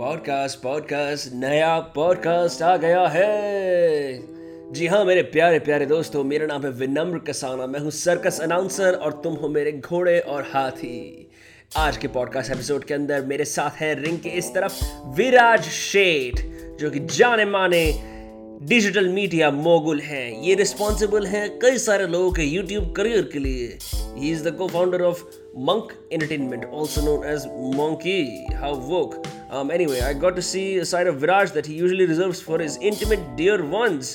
Podcast podcast नया podcast आ गया है। जी हाँ मेरे प्यारे प्यारे दोस्तों, मेरा नाम है विनम्र कसाना। मैं हूँ सर्कस अनाउंसर और तुम हो मेरे घोड़े और हाथी। आज के पॉडकास्ट एपिसोड के अंदर मेरे साथ है रिंग के इस तरफ़ विराज शेठ, जो कि जाने माने डिजिटल मीडिया मोगुल हैं ये रिस्पॉन्सिबल हैं कई सारे लोगों के यूट्यूब करियर के लिए ही is the cofounder of known as Monkey. How woke. Um, anyway, I got to see a side of Viraj that he usually reserves for his intimate dear ones.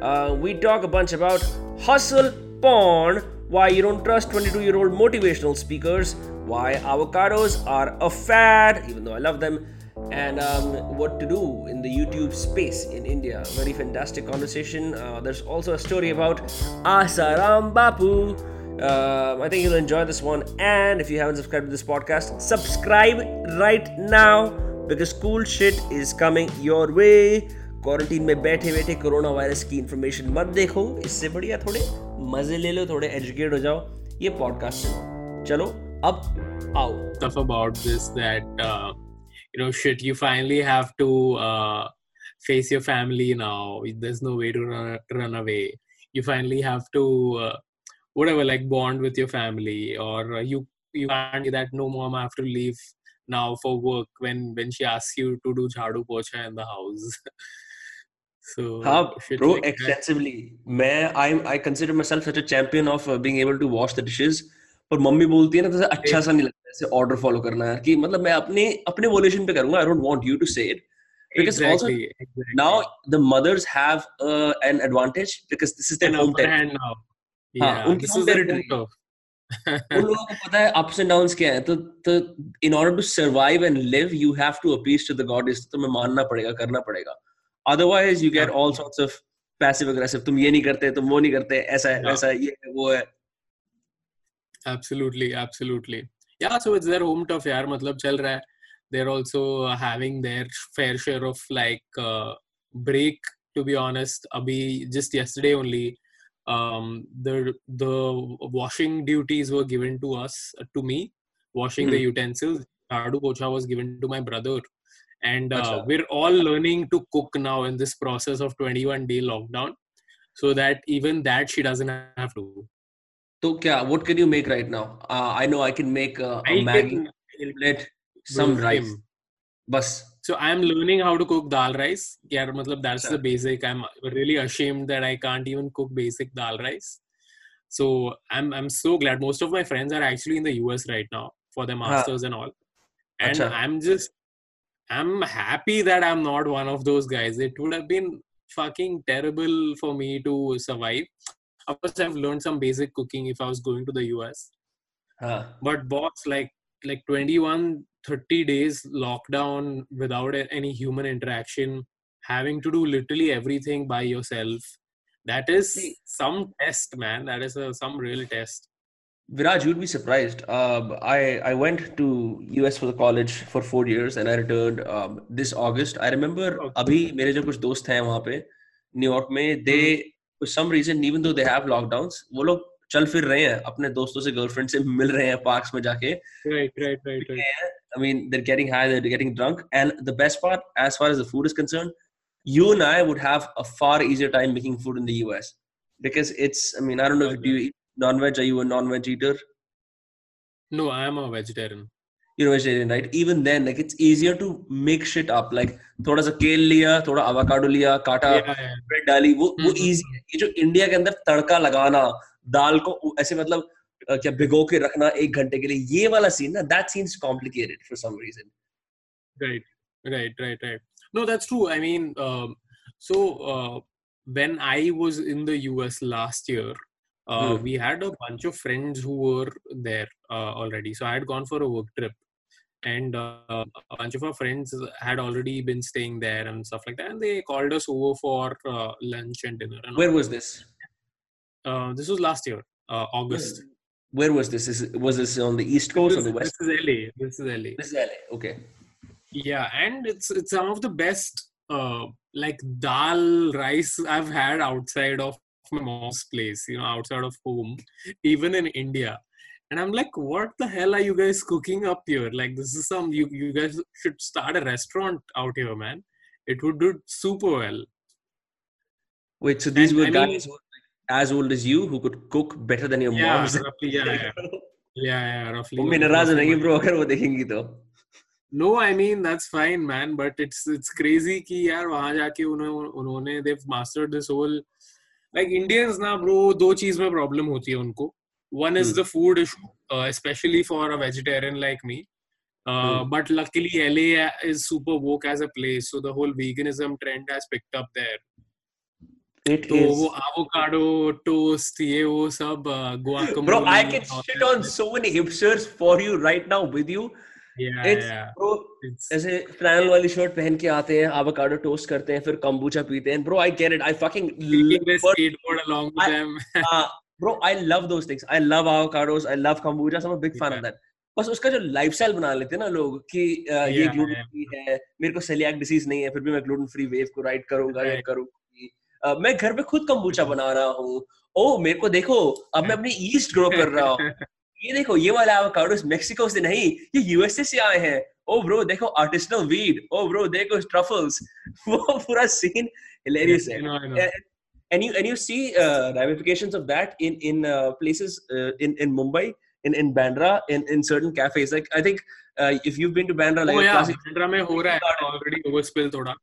Uh, we talk a bunch about hustle porn, why you don't trust 22 year old motivational speakers, why avocados are a fad, even though I love them, and um, what to do in the YouTube space in India. Very fantastic conversation. Uh, there's also a story about Asaram Bapu. Uh, I think you'll enjoy this one. And if you haven't subscribed to this podcast, subscribe right now because cool shit is coming your way. Quarantine में बैठे बैठे corona virus की information मत देखो इससे बढ़िया थोड़े मजे ले लो थोड़े एजुकेट हो जाओ ये पॉडकास्ट सुनो चलो अब आओ stuff about this that uh, you know shit you finally have to uh, face your family now. There's no way to run, run away. You finally have to uh, whatever like bond with your family or uh, you you can't that no mom I have to leave now for work when when she asks you to do jhadu pocha in the house. So हाँ bro like that. extensively. मैं I I consider myself such a champion of uh, being able to wash the dishes पर mummy बोलती है ना तो अच्छा सा नहीं लगता ऐसे ऑर्डर फॉलो करना है कि मतलब मैं अपने अपने वोल्यूशन पे करूँगा I don't want you to say it because also exactly, exactly. now the mothers have uh, an advantage because this is their an home territory now. हाँ, yeah उनकी this home is the territory उन लोगों को पता है ups and downs क्या है तो तो in order to survive and live you have to appease to the goddess तुम्हें मानना पड़ेगा करना पड़ेगा। Otherwise you get all sorts of passive aggressive तुम ये नहीं करते तुम वो नहीं करते ऐसा है Yeah. ऐसा है ये है वो है। Absolutely absolutely. Yeah so it's their home tough yaar matlab chal raha hai. They're also having their fair share of like uh, break to be honest. Abhi just yesterday only um the the washing duties were given to us uh, to me washing the Hmm. utensils. Adu pocha was given to my brother. And uh, we're all learning to cook now in this process of 21 day lockdown so that even that she doesn't have to so, what can you make right now? Uh, I know I can make uh, a maggi, omelette, some rice. Bus. So I'm learning how to cook dal rice. Yeah, matlab, that's the basic. I'm really ashamed that I can't even cook basic dal rice. So I'm I'm so glad. Most of my friends are actually in the US right now for their masters and all. And Achha. I'm just I'm happy that I'm not one of those guys. It would have been fucking terrible for me to survive Of course, I've learned some basic cooking if I was going to the US. हाँ but boss like like 21 30 days lockdown without a- any human interaction having to do literally everything by yourself that is See- some test man that is a, some real test Viraj, you'd be surprised. Um, I I went to US for the college for four years and I returned um, this August. I remember Okay. अभी मेरे जो कुछ दोस्त हैं वहाँ पे New York में they for some reason even though they have lockdowns वो लोग चल फिर रहे हैं अपने दोस्तों से गर्लफ्रेंड से मिल रहे हैं पार्क्स में जाके right right right right I mean they're getting high they're getting drunk and the best part as far as the food is concerned you and I would have a far easier time making food in the US because it's I mean I don't know if do you eat non-veg are you a non-veg eater no i am a vegetarian you're vegetarian, right? Even then, like it's easier to make shit up. Like थोड़ा सा केल लिया, थोड़ा avocado लिया, काटा, yeah, yeah. Bread डाली, वो वो हम्म, easy है. ये जो इंडिया के अंदर तड़का लगाना, दाल को उ- ऐसे मतलब अ, क्या भिगो के रखना एक घंटे के लिए, ये वाला सीन ना, that seems complicated for some reason. right right right right no that's true i mean um, so uh, when i was in the us last year uh, Hmm. we had a bunch of friends who were there uh, already so i had gone for a work trip and uh, a bunch of our friends had already been staying there and stuff like that and they called us over for uh, lunch and dinner and Where was this? uh, this was last year uh, august Where was this? Is, was this on the East Coast or the West? this is la this is la This is LA. Okay. Yeah, and it's it's some of the best uh like dal rice I've had outside of my mom's place, you know, outside of home, even in India and I'm like, what the hell are you guys cooking up here? Like, this is some you you guys should start a restaurant out here, man. It would do super well. Wait, so these And were I guys mean- who were like as old as you who could cook better than your Yeah, moms? roughly, yeah, yeah, yeah, yeah, roughly. Mummy नाराज roughly रहेंगी my- bro अगर वो देखेंगी तो No, I mean that's fine, man. But it's it's crazy कि यार वहाँ जाके उन्होंने उन्होंने they've mastered this whole like Indians ना bro दो चीज में problem होती है उनको. One is Hmm. the food issue, uh, especially for a vegetarian like me. Uh, Hmm. But luckily LA is super woke as a place, so the whole veganism trend has picked up there. it तो is वो avocado toast ये वो सब uh, guacamole. bro I can और shit on so many hipsters for you right now with you Yeah, it's yeah. bro It's, ऐसे flannel वाली shirt पहन के आते हैं avocado टोस्ट करते हैं फिर kombucha पीते हैं bro I get it I fucking taking the but- skateboard along with I- them. uh, bro I love those things. I love avocados. I love kombucha. So I'm a big fan of that. बस उसका जो lifestyle बना लेते हैं ना लोग कि uh, ये Yeah, ग्लूटेन yeah. फ्री है मेरे को सेलियाक डिसीज नहीं है फिर भी मैं ग्लूटेन फ्री वेव को राइड करूँगा या. करूँगी। Uh, मैं घर पे खुद kombucha बना रहा हूँ। ओ मेरे को देखो अब मैं अपनी ईस्ट ग्रो कर रहा हूँ। ये देखो ये वाला एवोकाडोस मेक्सिको से नहीं ये यूएसए से आए हैं। ओ ब्रो देखो आर्टिसनल वीड ओ ब्रो देखो ट्रफल्स वो पूरा सीन हिलेरियस है। I know, I know. and you and you see uh, ramifications of that in in uh, places uh, in in Mumbai in in Bandra in in certain cafes like I think uh, if you've been to Bandra like oh a yeah, classic Bandra में हो रहा है garden. already overspill थोड़ा.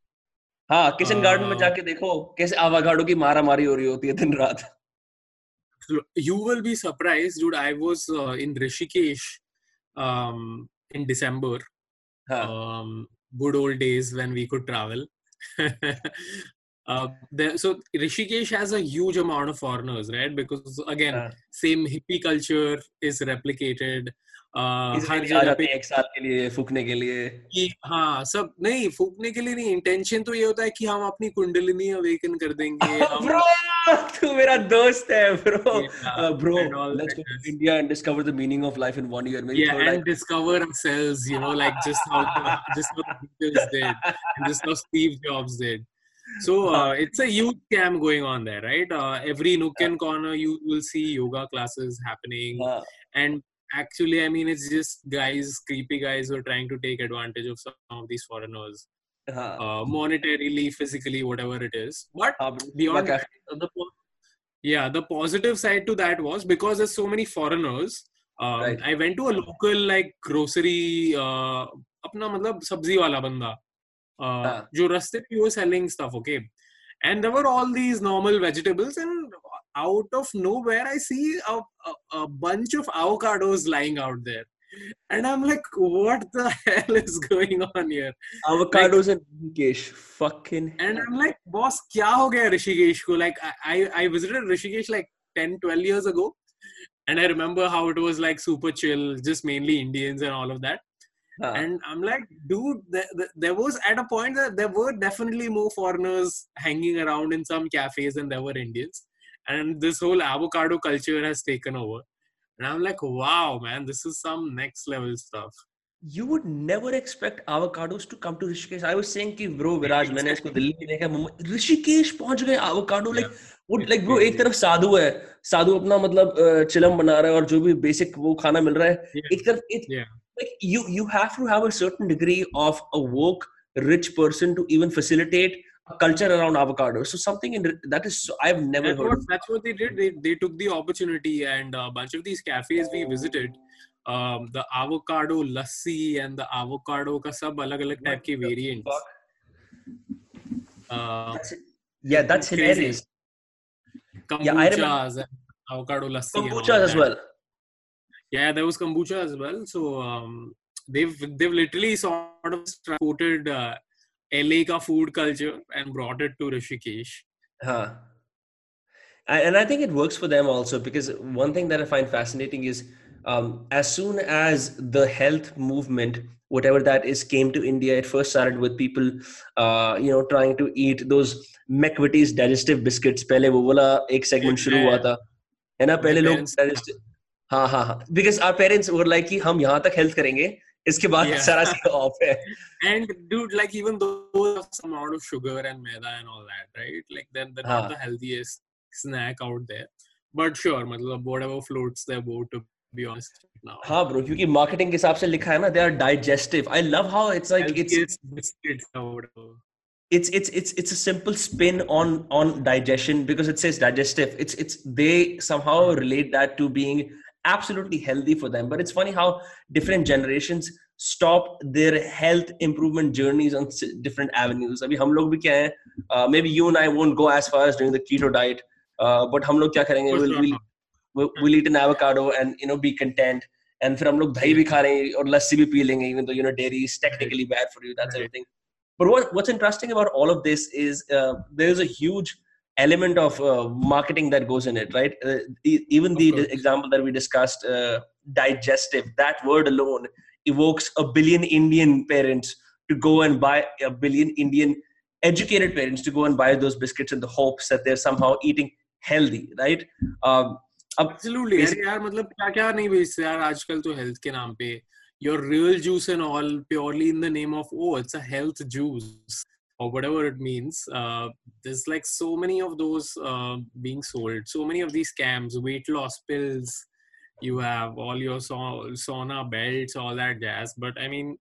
हाँ kitchen garden में Uh, जाके देखो कैसे आवागाडो की मारा मारी हो रही होती है दिन रात You will be surprised, dude. I was uh, in Rishikesh um, in December. हाँ Um, good old days when we could travel. Uh, there, so Rishikesh has a huge amount of foreigners, right? Because again, uh, same hippie culture is replicated. Uh, फूकने के लिए। नहीं intention तो ये होता है कि हम अपनी कुंडलिनी अवेकन कर देंगे तू मेरा दोस्त है bro bro India and discover the meaning of life in one year maybe and discover cells you know like just how just how this did so uh, it's a huge scam going on there right uh, every nook and corner you will see yoga classes happening हाँ and actually i mean it's just guys creepy guys who are trying to take advantage of some of these foreigners हाँ uh, monetarily physically whatever it is but हाँ bro, beyond मैं that, the po- yeah the positive side to that was because there's so many foreigners um, Right. i went to a local like grocery uh, अपना मतलब सब्जी वाला बंदा uh, हाँ. जो रास्ते पे he was selling stuff okay and there were all these normal vegetables and out of nowhere i see a, a, a bunch of avocados lying out there and i'm like what the hell is going on here avocados and Rishikesh fucking and I'm like, boss, kya ho gaya Rishikesh ko? Like, I, I, I visited Rishikesh like 10, 12 years ago. And I remember how it was like super chill, just mainly Indians and all of that. हाँ And I'm like, dude, there, there- was at a point that there were definitely more foreigners hanging around in some cafes than there were Indians. And this whole avocado culture has taken over. And I'm like, wow, man, this is some next level stuff. you would never expect avocados to come to Rishikesh. I was saying कि bro विराज मैंने इसको दिल्ली में देखा मुंबई ऋषिकेश पहुँच गए avocado like वो like bro एक तरफ़ साधु है साधु अपना मतलब अ, चिलम बना रहा है और जो भी बेसिक वो खाना मिल रहा है Yeah. एक तरफ़ it, Yeah. Like you you have to have a certain degree of a woke rich person to even facilitate a culture around avocados. So something in that is so, I've never That's heard what, that's what they did. They, they took the opportunity, and a bunch of these cafes we visited, um, the avocado lassi and the avocado ka sab alag alag type ke variants. Uh, That's. Yeah, that's hilarious. kombuchas Yeah, I remember- and avocado lassi. Kombuchas as well. Yeah, there was kombucha as well. So um, they've they've literally sort of transported uh, LA ka food culture and brought it to Rishikesh. Huh. I- And I think it works for them also because one thing that I find fascinating is um, as soon as the health movement, whatever that is, came to India, it first started with people, uh, you know, trying to eat those McVitie's digestive biscuits. पहले वो वाला एक segment शुरू हुआ था है ना My पहले लोग parents- digestive हाँ हाँ हाँ। Because our parents were like कि हम यहाँ तक हेल्थ करेंगे इसके बाद yeah. सारा चीज़ ऑफ़ है। And dude like even though some out of sugar and maida and all that right like then the not the healthiest snack out there but sure मतलब whatever floats their boat to be honest now हाँ bro क्योंकि marketing के हिसाब से लिखा है ना they are digestive I love how it's like it's biscuits It's it's it's it's a simple spin on on digestion because it says digestive. It's it's they somehow relate that to being absolutely healthy for them but it's funny how different generations stop their health improvement journeys on s- different avenues अभी हम लोग भी क्या है uh, maybe you and I won't go as far as doing the keto diet uh, but हम लोग क्या करेंगे For we'll, sure. we'll we'll, we'll eat an avocado and you know be content and फिर हम लोग दही भी खा रहे हैं और लस्सी भी पी लेंगे even though you know dairy is technically bad for you that's Right. everything but what, what's interesting about all of this is uh, there's a huge element of uh, marketing that goes in it right uh, e- even Of the course. example that we discussed uh, digestive that word alone evokes a billion indian parents to go and buy a billion indian educated parents to go and buy those biscuits in the hopes that they're somehow eating healthy right um, अब Absolutely. Basic- अरे यार मतलब क्या क्या नहीं बेचते यार आजकल तो हेल्थ के नाम पे your real juice and all purely in the name of oh it's a health juice or whatever it means uh, there's like so many of those uh, being sold so many of these scams weight loss pills you have all your sauna belts all that jazz but i mean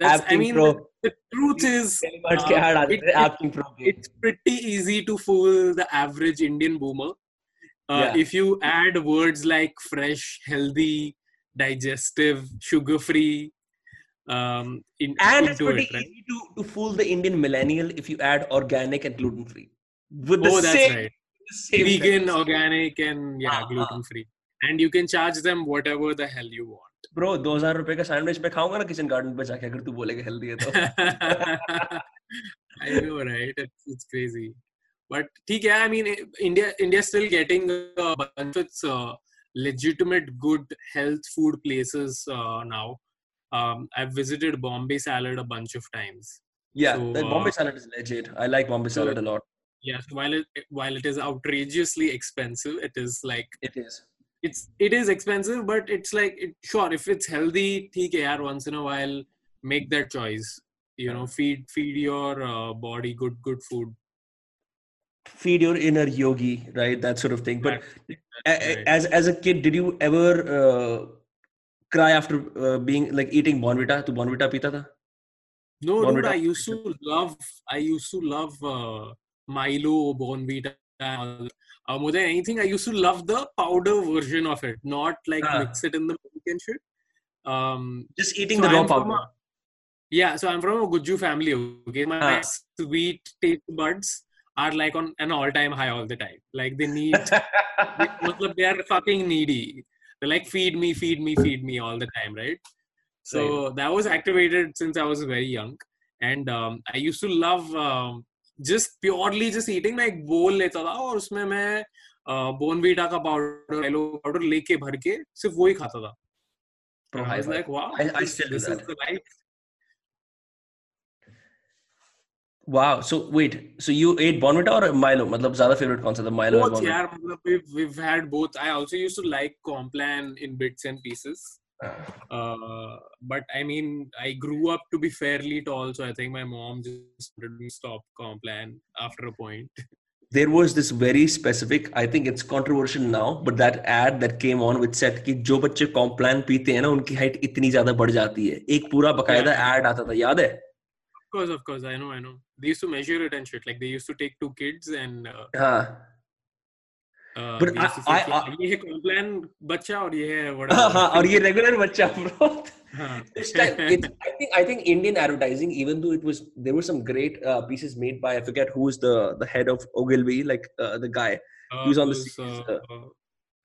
that's, I mean, the, the, truth is, uh, it, it, it's pretty easy to fool the average Indian boomer. Uh, yeah. If you add words like fresh, healthy, digestive, sugar free, um, in, and it's into pretty it, right? easy to, to fool the Indian millennial if you add organic and gluten free. With the Oh, that's same, right. the same Vegan, sentence. organic, and yeah, Uh-huh. gluten free. And you can charge them whatever the hell you want. Bro, दो हजार रुपए का sandwich मैं खाऊंगा ना kitchen garden पे जाके अगर तू बोलेगा हेल्दी है तो I know, right? It's, it's crazy. But ठीक है, I mean, India India's still getting a bunch of its uh, legitimate good health food places uh, now. um, I've visited Bombay salad a bunch of times. Yeah, so, the Bombay uh, salad is legit. I like Bombay so salad a lot. Yes, yeah, while it while it is outrageously expensive, it is like it is. It's it is expensive, but it's like it, sure if it's healthy, TKR once in a while make that choice. You know, feed feed your uh, body good good food. Feed your inner yogi, right? That sort of thing. But right. as as a kid, did you ever? Uh, cry after uh, being like eating Bournvita? Tu Bournvita pita tha? No, dude, I used to love, I used to love uh, Milo, Bournvita. Uh, more than anything, I used to love the powder version of it, not like Ah. mix it in the milk and shit. Um, Just eating So the raw powder. yeah, so I'm from a Guju family. Okay, my Ah. sweet taste buds are like on an all-time high all the time. Like they need, they, they are fucking needy. They're like feed me, feed me, feed me all the time, right? So that was activated since I was very young, and um, I used to love um, just purely just eating like bowl लेता था और उसमें मैं Bournvita का powder yellow powder लेके भर के सिर्फ वही खाता था Bro, And I high was five. like, wow, I- I this, still do this is that. the life. Wow. So wait. So you ate Bonvita or Milo? मतलब ज़्यादा favorite कौन सा था? Milo or Both, Bonvita? यार, मतलब we've, we've had both. I also used to like Complan in bits and pieces. Uh, but I mean, I grew up to be fairly tall, so I think my mom just wanted me stop Complan after a point. there was this very specific i think it's controversial now but that ad that came on which said कि जो बच्चे Complan पीते हैं ना उनकी height इतनी ज़्यादा बढ़ जाती है एक पूरा बकायदा ad आता था याद है course, of course, I know, I know. They used to measure it and shit. Like they used to take two kids and uh, हाँ uh, But they used to say, I- कि I- ये है Complan बच्चा और ये है हाँ whatever. हाँ और ये रेगुलर बच्चा bro हाँ. this time it, I think I think Indian advertising even though it was there were some great uh, pieces made by I forget who is the the head of Ogilvy like uh, the guy Uh, He was on the those, series, uh, uh, uh,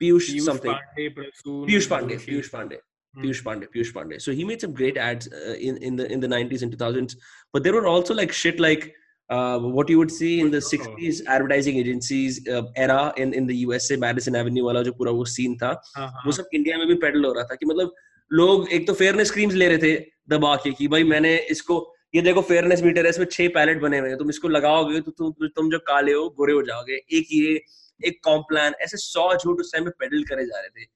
Piyush Piyush something Pandey, Prasoon Piyush Pandey Joshi. Piyush Pandey Hmm. Piyush Pandey, Piyush Pandey. So he made some great ads uh, in in the in the 90s and 2000s. But there were also like shit like uh, what you would see in the For sure. 60s advertising agencies uh, era in in the USA Madison Avenue वाला जो पूरा वो scene था हाँ, वो हाँ. सब India में भी पेडल हो रहा था कि मतलब लोग एक तो फेयरनेस क्रीम्स ले रहे थे दबा के कि भाई मैंने इसको ये देखो फेयरनेस मीटर है इसमें छह पैलेट बने हुए हैं तुम इसको लगाओगे तो तुम तुम जो काले हो गोरे हो जाओगे एक ये एक कॉम्प्लान ऐसे सौ झूठ उस टाइम में पेडल करे जा रहे थे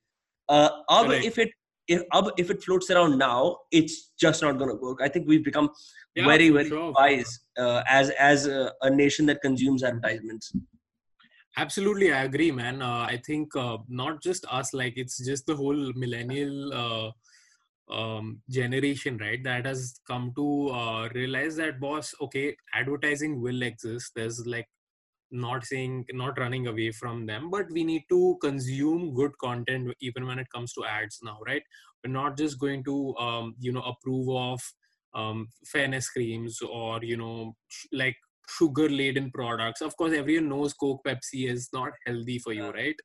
uh, अब if it if if it floats around now it's just not going to work. I think we've become Yeah, very very sure, wise uh, as as a, a nation that consumes advertisements. Absolutely i agree man. Uh, i think uh, not just us like it's just the whole millennial uh, um, generation right that has come to uh, realize that boss okay advertising will exist. There's like not saying not running away from them but we need to consume good content even when it comes to ads now right? We're not just going to um, you know approve of um, fairness creams or you know sh- like sugar laden products. Of course everyone knows coke pepsi is not healthy for you right?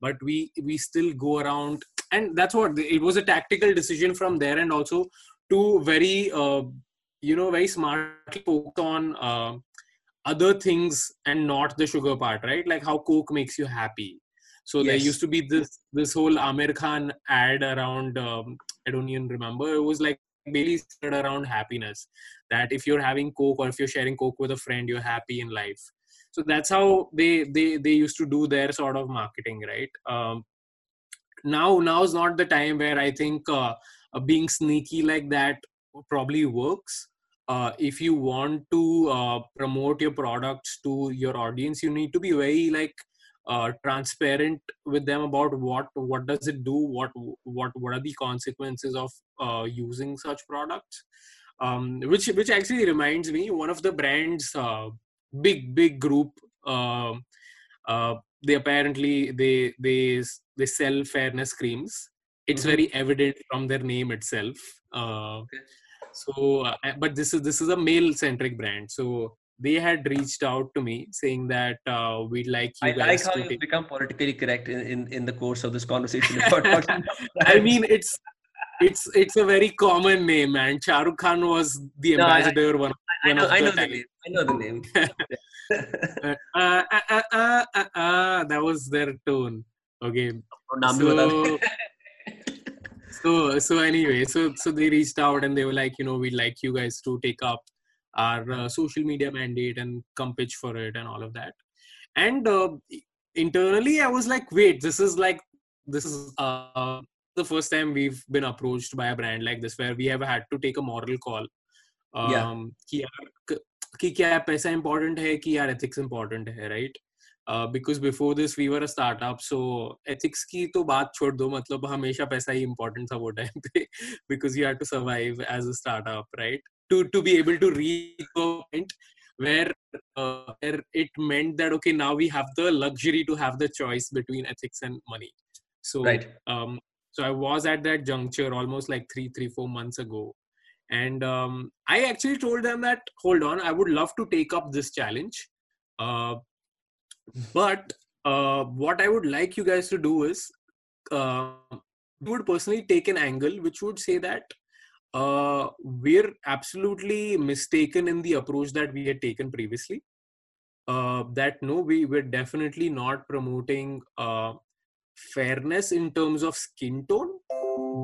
But we we still go around and that's what it was a tactical decision from there and also to very uh, you know very smartly focus on uh, other things and not the sugar part right? Like how coke makes you happy. So yes. there used to be this this whole Aamir Khan ad around um, I don't even remember. It was like mainly centered around happiness. That if you're having coke or if you're sharing coke with a friend you're happy in life. So that's how they they they used to do their sort of marketing right? Um, now now is not the time where i think uh, uh, being sneaky like that probably works uh, if you want to uh, promote your products to your audience you need to be very like uh, transparent with them about what what does it do what what what are the consequences of uh, using such products um, which which actually reminds me one of the brands uh, big big group um, uh, they apparently they they they sell fairness creams it's mm-hmm. very evident from their name itself uh, okay. So uh, but this is this is a male centric brand so they had reached out to me saying that uh, we'd like you I guys like how you take... become politically correct in, in, in the course of this conversation. I mean, it's it's it's a very common name, and Shahrukh Khan was the ambassador. No, I, one, I, know, I know the, name. I know the name. uh, uh, uh, that was their tone. Okay. So, so so anyway, so so they reached out and they were like, you know, we'd like you guys to take up our uh, social media mandate and come pitch for it and all of that and uh, internally i was like wait this is like this is uh, the first time we've been approached by a brand like this where we have had to take a moral call um, yeah. कि यार कि क्या पैसा important है कि यार ethics important है right uh, because before this we were a startup so ethics की तो बात छोड़ दो मतलब हमेशा पैसा ही important था वो टाइम पे because you had to survive as a startup right to to be able to reach a point where uh, where it meant that okay now we have the luxury to have the choice between ethics and money so right. um so i was at that juncture almost like three three four months ago and um, i actually told them that hold on i would love to take up this challenge uh, but uh, what i would like you guys to do is uh, would personally take an angle which would say that uh, we're absolutely mistaken in the approach that we had taken previously. Uh, that no, we we're definitely not promoting uh, fairness in terms of skin tone,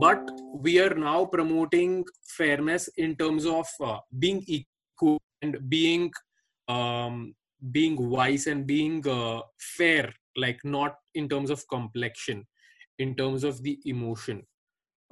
but we are now promoting fairness in terms of uh, being equal and being um, being wise and being uh, fair, like not in terms of complexion, in terms of the emotion.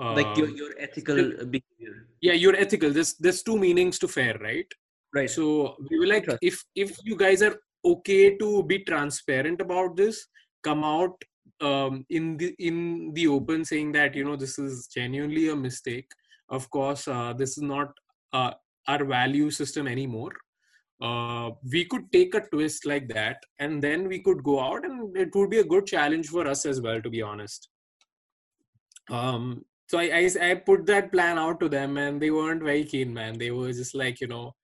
Like your, um, your ethical behavior. Yeah your ethical. There's there's two meanings to fair right? Right. So we were like if if you guys are okay to be transparent about this come out um, in the in the open saying that you know this is genuinely a mistake. Of course uh, this is not uh, our value system anymore uh, we could take a twist like that and then we could go out and it would be a good challenge for us as well to be honest um, so I, I, I put that plan out to them and they weren't very keen man they were just like you know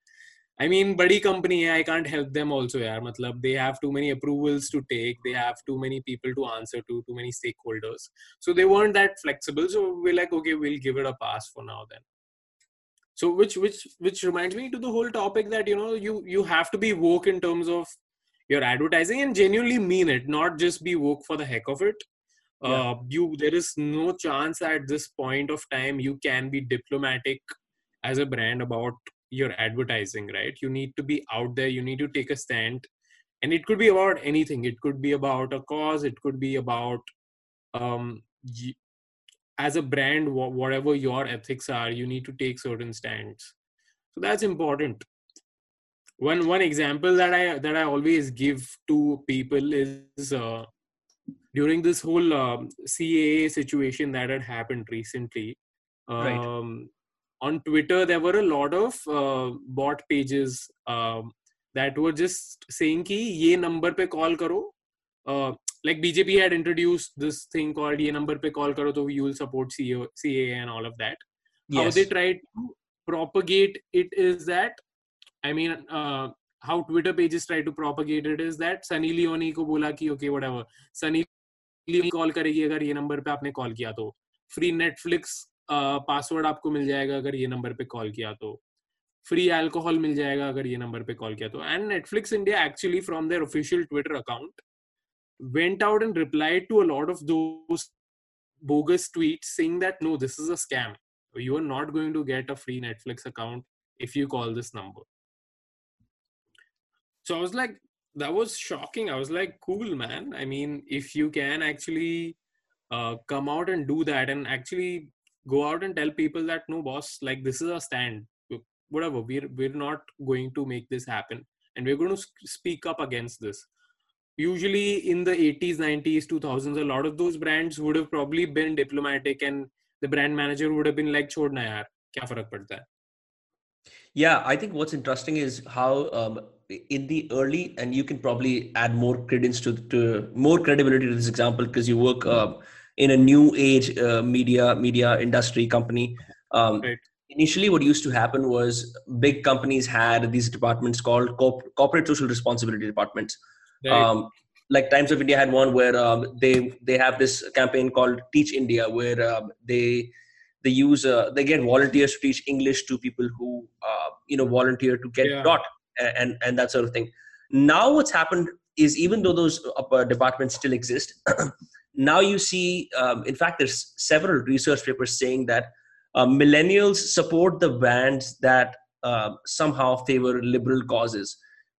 I mean, buddy company, I can't help them also, yaar. Matlab, they have too many approvals to take. They have too many people to answer to, too many stakeholders. So they weren't that flexible. So we're like, okay, we'll give it a pass for now then. So which which which reminds me to the whole topic that you know you you have to be woke in terms of your advertising and genuinely mean it, not just be woke for the heck of it. Yeah. uh, you there is no chance at this point of time you can be diplomatic as a brand about your advertising right? You need to be out there you need to take a stand. And it could be about anything. It could be about a cause. It could be about um as a brand whatever your ethics are you need to take certain stands. So that's important. One one example that i that i always give to people is uh, during this whole um, caa situation that had happened recently um, Right. on twitter there were a lot of uh, bot pages um, that were just saying ki ye number pe call karo. Uh, like bjp had introduced this thing called ye number pe call karo so you will support CA, CAA and all of that Yes. how they tried to propagate it is that I mean, uh, how Twitter pages try to propagate it is that Sunny Leone को बोला कि okay whatever Sunny Leone call करेगी अगर ये number पे आपने call किया तो फ्री नेटफ्लिक्स पासवर्ड आपको मिल जाएगा अगर ये नंबर पे कॉल किया तो फ्री अल्कोहल मिल जाएगा अगर ये नंबर पे कॉल किया तो and Netflix India actually from there official Twitter account went out and replied to a lot of those bogus tweets saying that no this is a scam. You are not going to get a free netflix account if you call this number. So i was like that was shocking. I was like cool man. I mean if you can actually uh, come out and do that and actually go out and tell people that no boss like this is a stand. Whatever. We're we're not going to make this happen and we're going to speak up against this usually in the 80s 90s 2000s a lot of those brands would have probably been diplomatic and the brand manager would have been like "Chhodna yaar kya farak padta hai yeah i think what's interesting is how um, in the early and you can probably add more credence to, to more credibility to this example because you work um, in a new age uh, media media industry company. Um, right. initially what used to happen was big companies had these departments called corp- corporate social responsibility departments. Right. Um, like Times of India had one where um, they they have this campaign called Teach India, where um, they they use uh, they get volunteers to teach English to people who uh, you know volunteer to get Yeah. taught and and that sort of thing. Now what's happened is even though those uh, departments still exist, now you see um, in fact there's several research papers saying that uh, millennials support the bands that uh, somehow favor liberal causes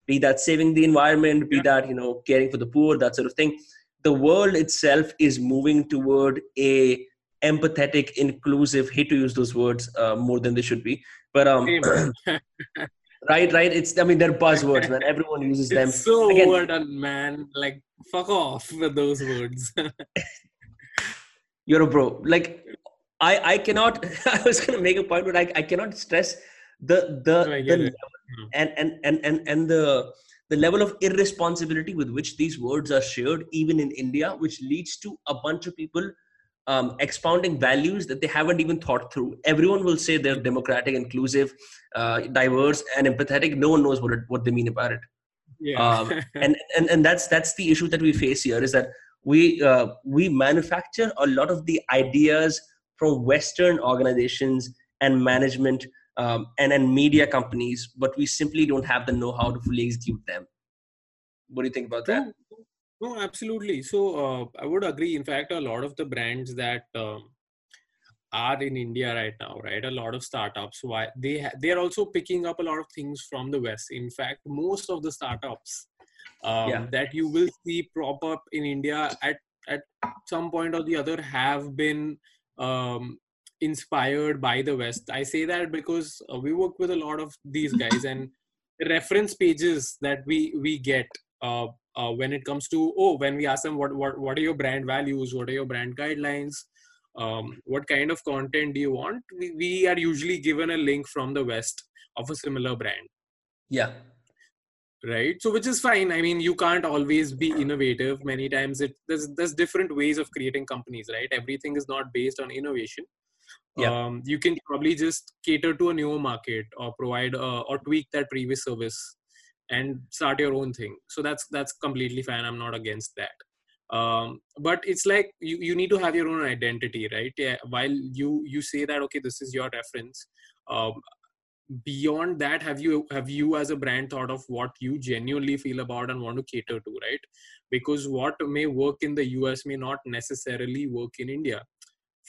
be that saving the environment be that you know caring for the poor that sort of thing. The world itself is moving toward a empathetic inclusive hate to use those words uh, more than they should be. But um right right. It's i mean they're buzzwords man. Everyone uses them. So Again- overdone man. Like fuck off with those words. You're a bro. Like i i cannot i was going to make a point but i, I cannot stress the the, the get it. level Mhm. and, and and and and the the level of irresponsibility with which these words are shared even in india which leads to a bunch of people um, expounding values that they haven't even thought through everyone will say they're democratic inclusive uh, diverse and empathetic no one knows what it, what they mean about it yeah um, and, and and that's that's the issue that we face here is that we uh, we manufacture a lot of the ideas from western organizations and management um, and and media companies but we simply don't have the know-how to fully execute them what do you think about that No, no, absolutely. So uh, I would agree. In fact, a lot of the brands that um, are in India right now, right, a lot of startups, why they ha- they are also picking up a lot of things from the West. In fact, most of the startups um, Yeah. that you will see prop up in India at at some point or the other have been um, inspired by the West. I say that because uh, we work with a lot of these guys and reference pages that we we get uh, uh, when it comes to oh when we ask them what what what are your brand values? What are your brand guidelines? Um, what kind of content do you want? We, we are usually given a link from the west of a similar brand. Yeah. Right? So which is fine. I mean you can't always be innovative. Many times it there's there's different ways of creating companies right? Everything is not based on innovation Yeah. um, you can probably just cater to a newer market or provide uh, or tweak that previous service and start your own thing. So that's that's completely fine. I'm not against that. Um, but it's like you, you need to have your own identity right? Yeah, while you you say that okay this is your reference um, beyond that have you have you as a brand thought of what you genuinely feel about and want to cater to right? Because what may work in the us may not necessarily work in india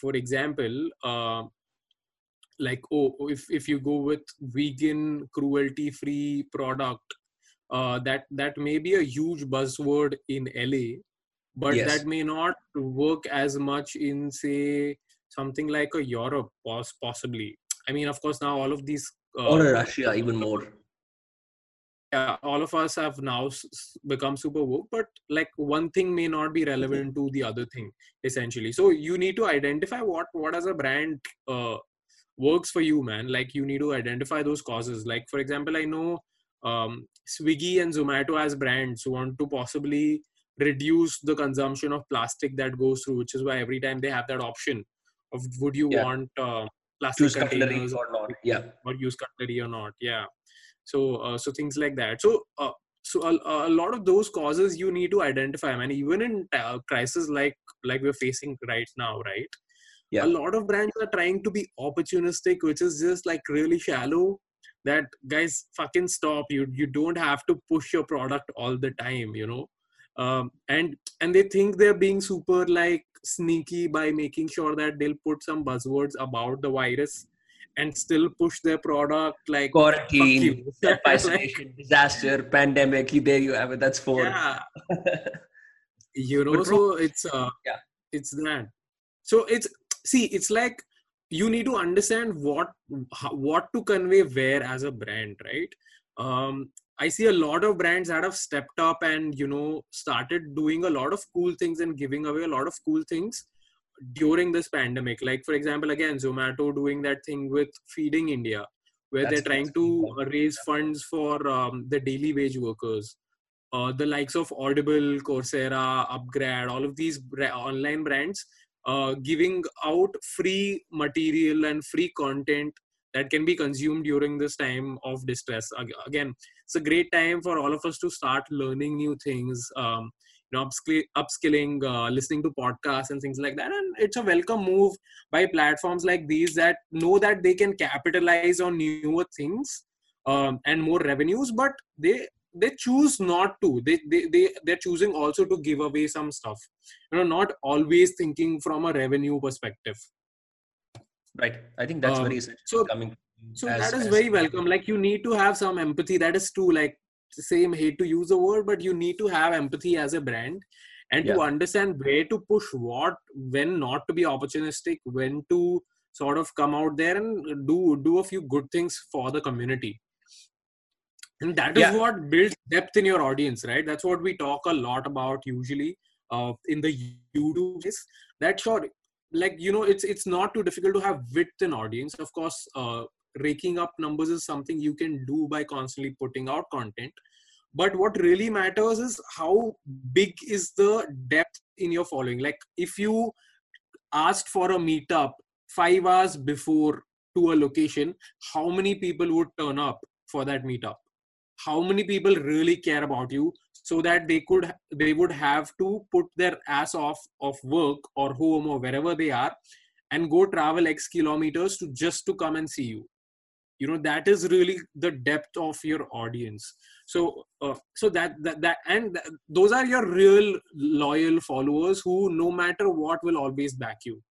for example uh, like oh if if you go with vegan cruelty free product uh, that that may be a huge buzzword in la but Yes. that may not work as much in say something like a europe pos- possibly i mean of course now all of these uh, or russia even more yeah, all of us have now become super woke, but like one thing may not be relevant to the other thing essentially. So you need to identify what what as a brand uh, works for you, man. Like you need to identify those causes. Like for example, I know um, Swiggy and Zomato as brands want to possibly reduce the consumption of plastic that goes through, which is why every time they have that option of would you yeah. want uh, plastic containers or not, yeah, or use cutlery or not, yeah so uh, so things like that. So uh, so a, a, lot of those causes you need to identify. I mean even in uh, crisis like like we're facing right now right? Yeah. a lot of brands are trying to be opportunistic which is just like really shallow that guys fucking stop. You you don't have to push your product all the time you know? Um, and and they think they're being super like sneaky by making sure that they'll put some buzzwords about the virus and still push their product like quarantine, isolation, like, disaster, pandemic. There you have it. That's four. Yeah. you know, so it's uh, yeah, it's that. So it's see, it's like you need to understand what what to convey where as a brand, right? Um, I see a lot of brands that have stepped up and you know started doing a lot of cool things and giving away a lot of cool things during this pandemic like for example again zomato doing that thing with feeding india where That's they're trying to raise funds for um, the daily wage workers uh, the likes of audible coursera upgrad all of these online brands uh, giving out free material and free content that can be consumed during this time of distress. Again it's a great time for all of us to start learning new things um, you know upskilling uh, listening to podcasts and things like that. And it's a welcome move by platforms like these that know that they can capitalize on newer things um, and more revenues but they they choose not to. They, they they they're choosing also to give away some stuff. You know not always thinking from a revenue perspective. Right. I think that's um, very so coming so as, that is very welcome. Like you need to have some empathy. That is true. Like same hate to use the word but you need to have empathy as a brand and yeah. to understand where to push what when not to be opportunistic when to sort of come out there and do do a few good things for the community and that is yeah. what builds depth in your audience right that's what we talk a lot about usually uh, in the youtube is that sure like you know it's it's not too difficult to have width in audience of course uh, raking up numbers is something you can do by constantly putting out content. But what really matters is how big is the depth in your following. Like if you asked for a meetup 5 hours before to a location how many people would turn up for that meetup? How many people really care about you so that they could they would have to put their ass off of work or home or wherever they are and go travel x kilometers to just to come and see you you know that is really the depth of your audience. So uh, so that, that that and th- those are your real loyal followers who no matter what will always back you.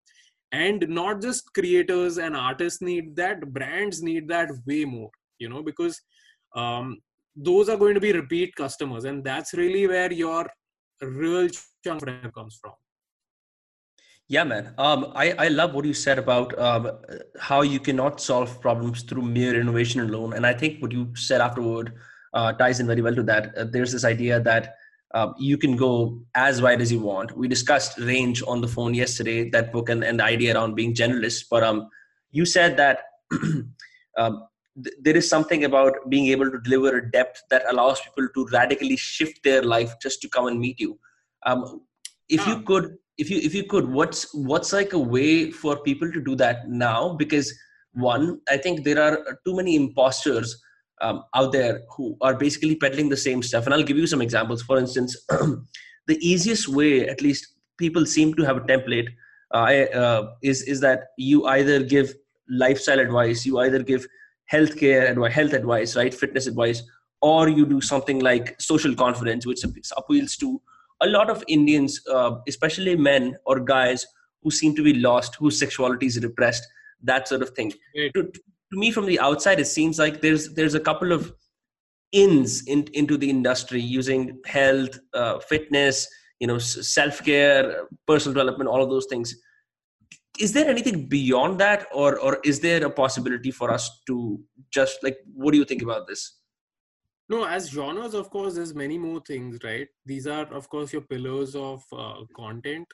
And not just creators and artists need that brands need that way more you know because um, those are going to be repeat customers. And that's really where your real chunk comes from yeah, man. Um, I, I love what you said about um, how you cannot solve problems through mere innovation alone. And I think what you said afterward uh, ties in very well to that. Uh, there's this idea that uh, you can go as wide as you want. We discussed range on the phone yesterday, that book and, and the idea around being generalist. But um, you said that um, th- there is something about being able to deliver a depth that allows people to radically shift their life just to come and meet you. Um, if you could if you if you could what's what's like a way for people to do that now? Because one i think there are too many imposters um, out there who are basically peddling the same stuff. And i'll give you some examples. For instance the easiest way at least people seem to have a template uh, uh, is is that you either give lifestyle advice you either give healthcare advice health advice right fitness advice or you do something like social confidence which appeals to a lot of Indians, uh, especially men or guys who seem to be lost, whose sexuality is repressed, that sort of thing. To, to, me, from the outside, it seems like there's there's a couple of ins in, into the industry using health, uh, fitness, you know, self care, personal development, all of those things. Is there anything beyond that, or or is there a possibility for us to just like? What do you think about this? No as genres of course there's many more things right? These are of course your pillars of uh, content.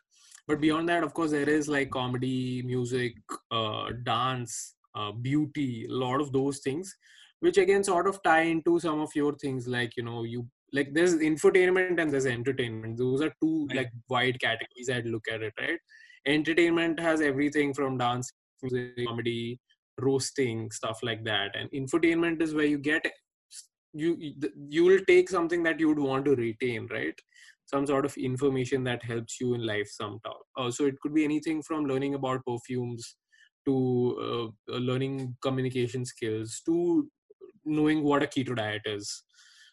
But beyond that of course there is like comedy music uh, dance uh, beauty a lot of those things which again sort of tie into some of your things like you know you like there's infotainment and there's entertainment. Those are two like wide categories i'd look at it right? Entertainment has everything from dance music comedy roasting stuff like that. And infotainment is where you get you you will take something that you would want to retain right? Some sort of information that helps you in life somehow. Uh, so it could be anything from learning about perfumes to uh, uh, learning communication skills to knowing what a keto diet is.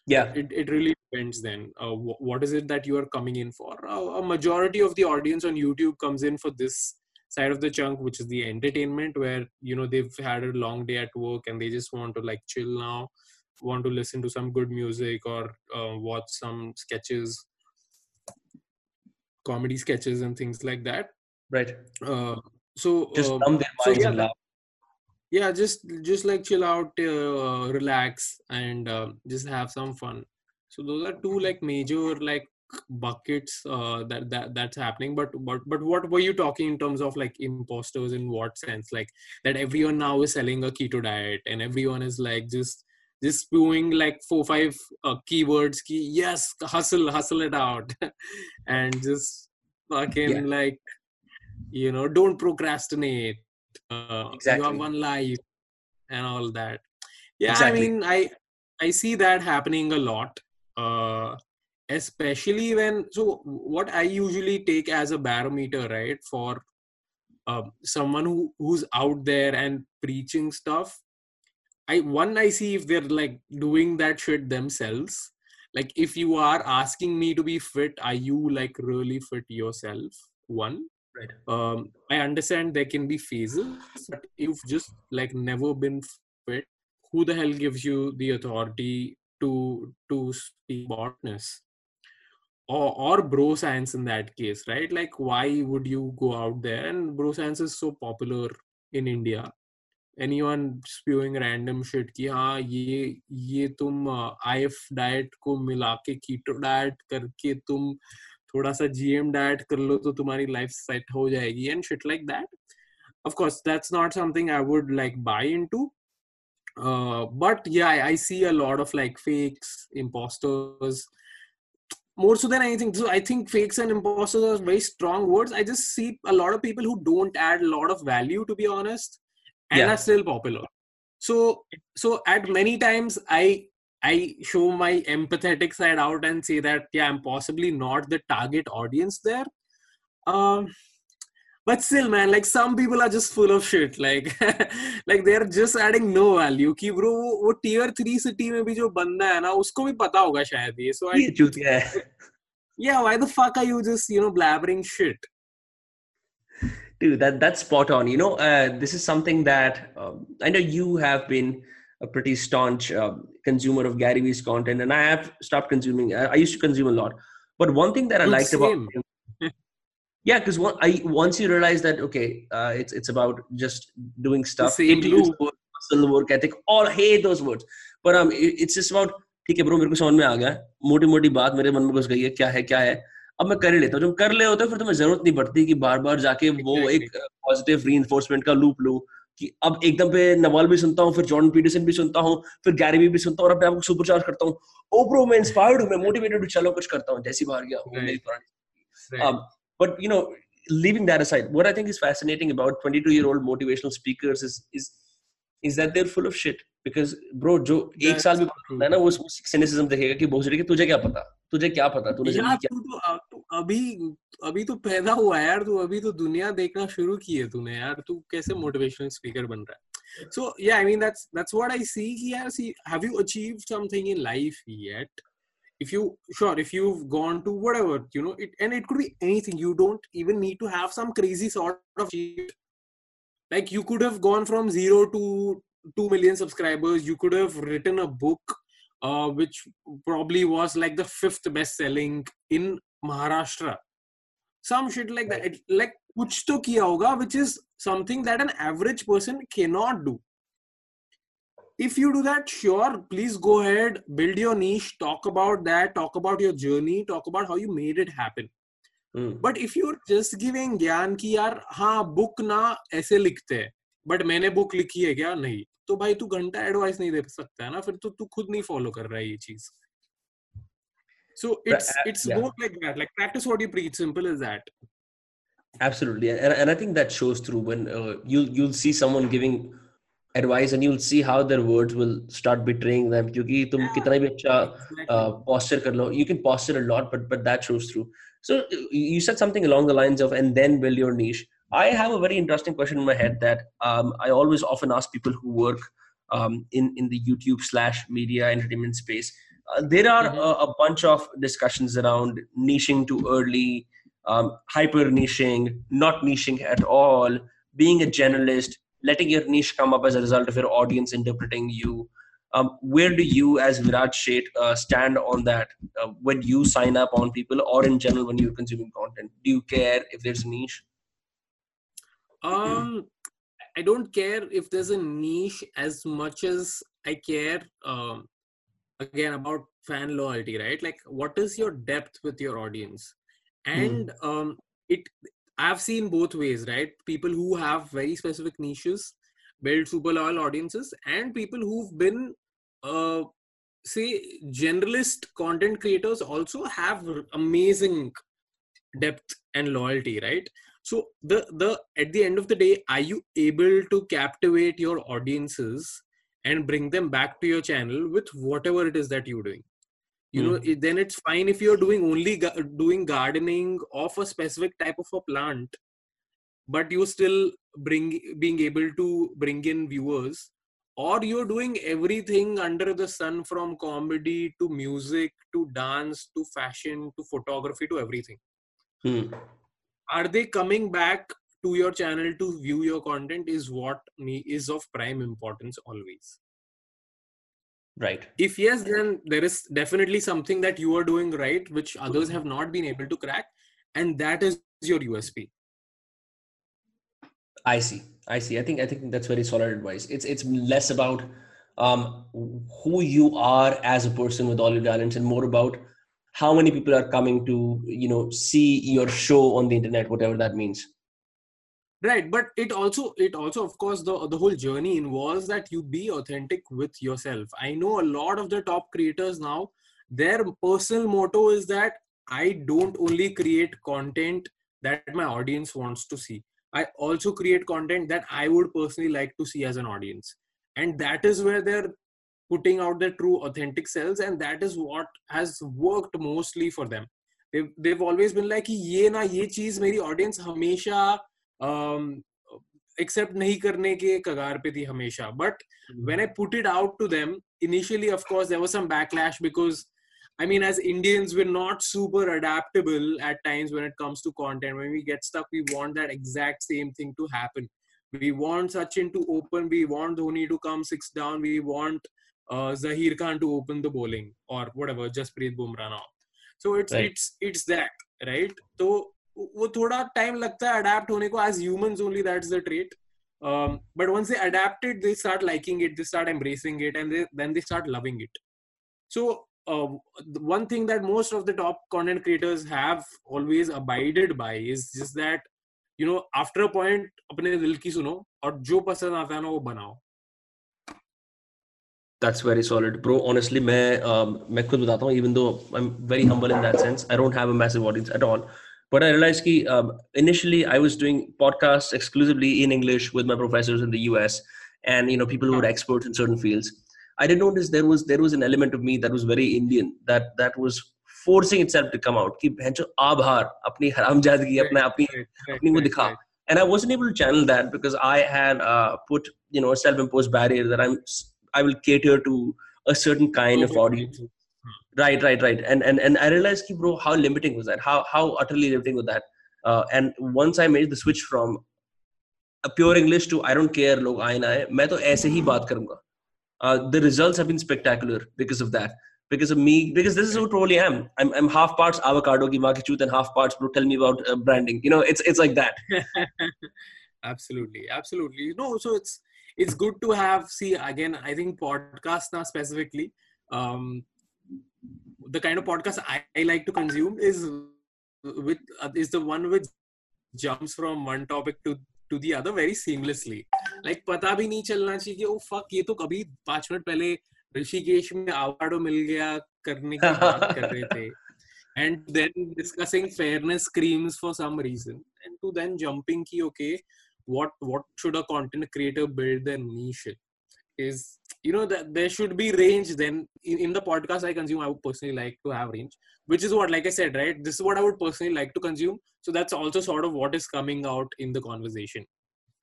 Yeah. it, it really depends then uh, wh- what is it that you are coming in for? Uh, a majority of the audience on youtube comes in for this side of the chunk which is the entertainment where you know they've had a long day at work and they just want to like chill now want to listen to some good music or uh, watch some sketches comedy sketches and things like that Right. uh, so Just uh, numb their so yeah, laugh. yeah just just like chill out uh, relax and uh, just have some fun so those are two like major like buckets uh, that that that's happening but but but what were you talking in terms of like imposters in what sense like that everyone now is selling a keto diet and everyone is like just just spewing like four five uh, keywords key yes hustle hustle it out and just fucking Yeah. like you know don't procrastinate uh, you have one life and all that yeah Exactly. i mean i i see that happening a lot uh especially when so what i usually take as a barometer right for um, someone who who's out there and preaching stuff i one i see if they're like doing that shit themselves. Like if you are asking me to be fit are you like really fit yourself? One. Right. um i understand there can be phases but you've just like never been fit who the hell gives you the authority to to speak aboutness or or bro science in that case right? Like why would you go out there? And bro science is so popular in india anyone spewing random shit कि हाँ ये ये तुम if diet को मिला के keto diet करके तुम थोड़ा सा जीएम डाइट कर लो तो तुम्हारी लाइफ सेट हो जाएगी and shit like that of course that's not something i would like buy into uh, but yeah I, I see a lot of like fakes imposters more so than anything so i think fakes and imposters are very strong words i just see a lot of people who don't add a lot of value to be honest and Yeah. are still popular so so at many times i i show my empathetic side out and say that yeah i'm possibly not the target audience there um but still man like some people are just full of shit like like they're just adding no value कि bro वो वो tier 3 city में भी जो बंदा है ना उसको भी पता होगा शायद ये so I ये चूतिया है yeah why the fuck are you just you know blabbering shit Dude, that that's spot on. You know, uh, this is something that um, I know you have been a pretty staunch um, consumer of Gary Vee's content, and I have stopped consuming. I, I used to consume a lot, but one thing that I Dude, liked about same. him, yeah, because one, I once you realize that okay, uh, it's it's about just doing stuff. same It is loop. work, muscle work ethic. All hate those words, but um, it- it's just about ठीक है bro मेरे को समझ में आ गया मोटी मोटी बात मेरे मन में घुस गई है क्या है क्या है अब मैं कर ही लेता हूँ। जब कर ले होते फिर तुम्हें ज़रूरत नहीं पड़ती कि बार बार जाके वो एक पॉजिटिव री का लूप लू कि अब एकदम पे नवाल भी सुनता हूँ फिर जॉन पीटरसन भी सुनता हूँ फिर गैरी भी सुनता हूँ और अपने आप को सुपर चार्ज करता हूँ। ओ ब्रो मैं इंस्पायर्ड हूँ मैं मोटिवेटेड हूँ चलो कुछ करता हूँ जैसी बाहर गया वो. मेरी पुरानी but you know leaving that aside what i think is fascinating about 22 year old motivational speakers is is is that they're full of shit. Because bro जो एक साल भी true. है ना वो सिनेसिज्म देखेगा कि बहुत कि तुझे क्या पता तुझे क्या पता तूने यार क्या तू तो तू अभी अभी तो पैदा हुआ है यार तू अभी तो दुनिया देखना शुरू की है तूने यार तू कैसे मोटिवेशनल स्पीकर बन रहा है so yeah I mean that's that's what I see कि यार see have you achieved something in life yet if you sure if you've gone to whatever you know it and it could be anything you don't even need to have some crazy sort of achievement. like you could have gone from zero to 2 million subscribers you could have written a book uh, which probably was like the fifth best selling in maharashtra some shit like that It- like kuch to kiya hoga which is something that an average person cannot do if you do that sure please go ahead build your niche talk about that talk about your journey talk about how you made it happen Hmm. But if you just giving ज्ञान की यार हाँ book ना ऐसे लिखते हैं but मैंने book लिखी है क्या नहीं तो भाई तू घंटा एडवाइस नहीं दे सकता है ना फिर तो तू खुद नहीं फॉलो कर रहा है ये चीज़ so it's uh, it's yeah. Both like that like practice what you preach simple is that absolutely and, and i think that shows through when uh, you'll you'll see someone giving advice and you'll see how their words will start betraying them क्योंकि तुम कितना भी अच्छा uh, posture कर लो you can posture a lot but but that shows through so uh, you said something along the lines of and then build your niche i have a very interesting question in my head that um, i always often ask people who work um, in in the youtube slash media entertainment space uh, there are Mhm. a, a bunch of discussions around niching too early um, hyper niching not niching at all being a generalist letting your niche come up as a result of your audience interpreting you. Um, where do you as viraj sheth uh, stand on that uh, when you sign up on people or in general when you're consuming content? Do you care if there's a niche um i don't care if there's a niche as much as i care um again about fan loyalty right? Like what is your depth with your audience? And um it i've seen both ways right? People who have very specific niches build super loyal audiences and people who've been uh say generalist content creators also have amazing depth and loyalty right so the the at the end of the day are you able to captivate your audiences and bring them back to your channel with whatever it is that you're doing? You know it, then it's fine if you're doing only ga- doing gardening of a specific type of a plant but you still bring being able to bring in viewers or you're doing everything under the sun from comedy to music to dance to fashion to photography to everything. Hmm. Are they coming back to your channel to view your content is what me is of prime importance always right if yes then there is definitely something that you are doing right which others have not been able to crack and that is your usp I see. I see. I think I think that's very solid advice. It's it's less about um, who you are as a person with all your talents, and more about how many people are coming to you know see your show on the internet, whatever that means. right but it also it also of course the the whole journey involves that you be authentic with yourself. I know a lot of the top creators now their personal motto is that i don't only create content that my audience wants to see. I also create content that i would personally like to see as an audience. And that is where they're putting out their true authentic selves and that is what has worked mostly for them they've, they've always been like कि ये ना ये चीज मेरी audience हमेशा accept नहीं करने के कगार पे थी हमेशा but when I put it out to them, initially, of course, there was some backlash because, I mean, as Indians, we're not super adaptable at times when it comes to content. When we get stuck, we want that exact same thing to happen. We want Sachin to open. We want Dhoni to come six down. We want uh, Zahir Khan to open the bowling or whatever, Jasprit Bumrah now. So it's Right. it's it's that right. तो वो थोड़ा time लगता है adapt होने को as humans only that's the trait um, but once they adapt it they start liking it they start embracing it and they, then they start loving it so uh, the one thing that most of the top content creators have always abided by is just that you know after a point अपने दिल की सुनो और जो पसंद आता है ना वो बनाओ That's very solid, bro. Honestly, मैं um, मैं खुद बताता हूँ. Even though I'm very humble in that sense, I don't have a massive audience at all. But I realized कि um, initially I was doing podcasts exclusively in English with my professors in the US, and you know people who were experts in certain fields. I did notice there was there was an element of me that was very Indian that that was forcing itself to come out. कि भैंचो आभार अपनी हरामजादगी अपना अपनी अपनी वो दिखा. And I wasn't able to channel that because I had uh, put you know a self-imposed barrier that I'm I will cater to a certain kind of audience. Right, right, right. And and and I realized, ki, bro, how limiting was that? How how utterly limiting was that? Uh, and once I made the switch from a pure English to I don't care, log आए ना आए, मैं तो ऐसे ही बात करूँगा. Uh, the results have been spectacular because of that. Because of me, because this is who truly I am. I'm, I'm half parts avocado ki maa ki chooth and half parts bro. Tell me about uh, branding. You know, it's it's like that. absolutely absolutely no so it's it's good to have see again i think podcast now specifically um the kind of podcast I, I like to consume is with uh, is the one which jumps from one topic to to the other very seamlessly like पता भी नहीं चलना चाहिए कि oh fuck ये तो कभी पाँच मिनट पहले ऋषिकेश में अवार्ड मिल गया करने की बात कर रहे थे and then discussing fairness screams for some reason and to then jumping ki okay what what should a content creator build their niche is you know that there should be range then. In, in the podcast i consume i would personally like to have range which is what like i said right this is what i would personally like to consume. So that's also sort of what is coming out in the conversation.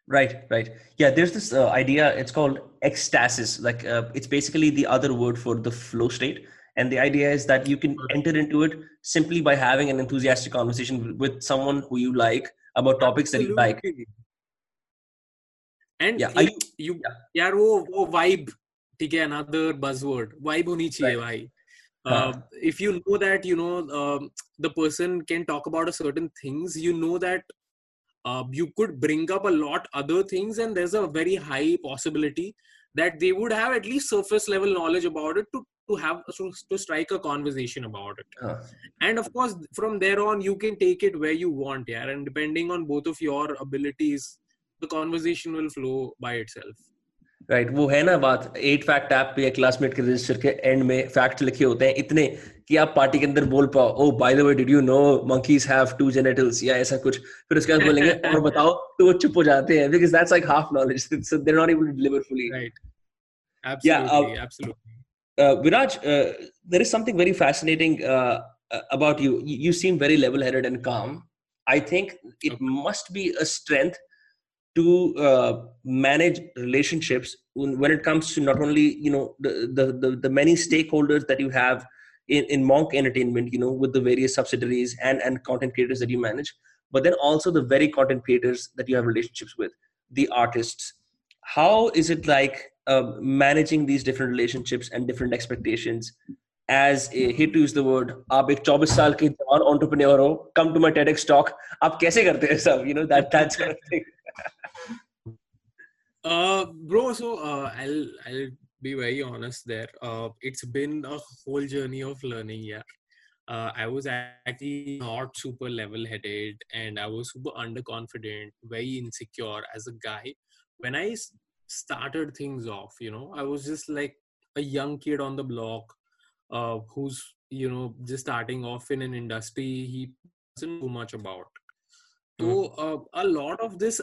Right right. Yeah there's this uh, idea it's called ecstasis. Like uh, it's basically the other word for the flow state. And the idea is that you can enter into it simply by having an enthusiastic conversation with someone who you like about topics Absolutely. that you like and yeah, you, you yeah. यार वो वो vibe ठीक है another buzzword vibe होनी चाहिए भाई uh, if you know that you know um, the person can talk about a certain things you know that uh, you could bring up a lot other things and there's a very high possibility that they would have at least surface level knowledge about it to to have to, to strike a conversation about it uh. and of course from there on you can take it where you want yeah and depending on both of your abilities the conversation will flow by itself right right, वो है ना बात eight fact app पे या classmate के register के and में fact लिखे होते हैं इतने कि आप पार्टी के अंदर बोल पाओ ओ by the way did you know monkeys have two genitals या ऐसा कुछ फिर उसके बाद बोलेंगे और बताओ तो वो चुप हो जाते हैं because that's like half knowledge so they are not able to deliver fully right absolutely absolutely Viraj, there is something very fascinating uh, about you. You seem very level-headed and calm. I think it okay. must be a strength to uh, manage relationships when it comes to not only you know the, the the, the many stakeholders that you have in, in monk entertainment you know with the various subsidiaries and and content creators that you manage but then also the very content creators that you have relationships with the artists how is it like uh, managing these different relationships and different expectations as a hate to use the word आप एक 24 साल के जवान entrepreneur हो come to my TEDx talk आप कैसे करते हैं सब you know that that sort of thing uh, bro, so uh, I'll I'll be very honest there. Uh, it's been a whole journey of learning. Yeah, uh, I was actually not super level-headed, and I was super underconfident, very insecure as a guy. When I started things off, you know, I was just like a young kid on the block, uh, who's you know just starting off in an industry he doesn't know much about. So mm. uh, a lot of this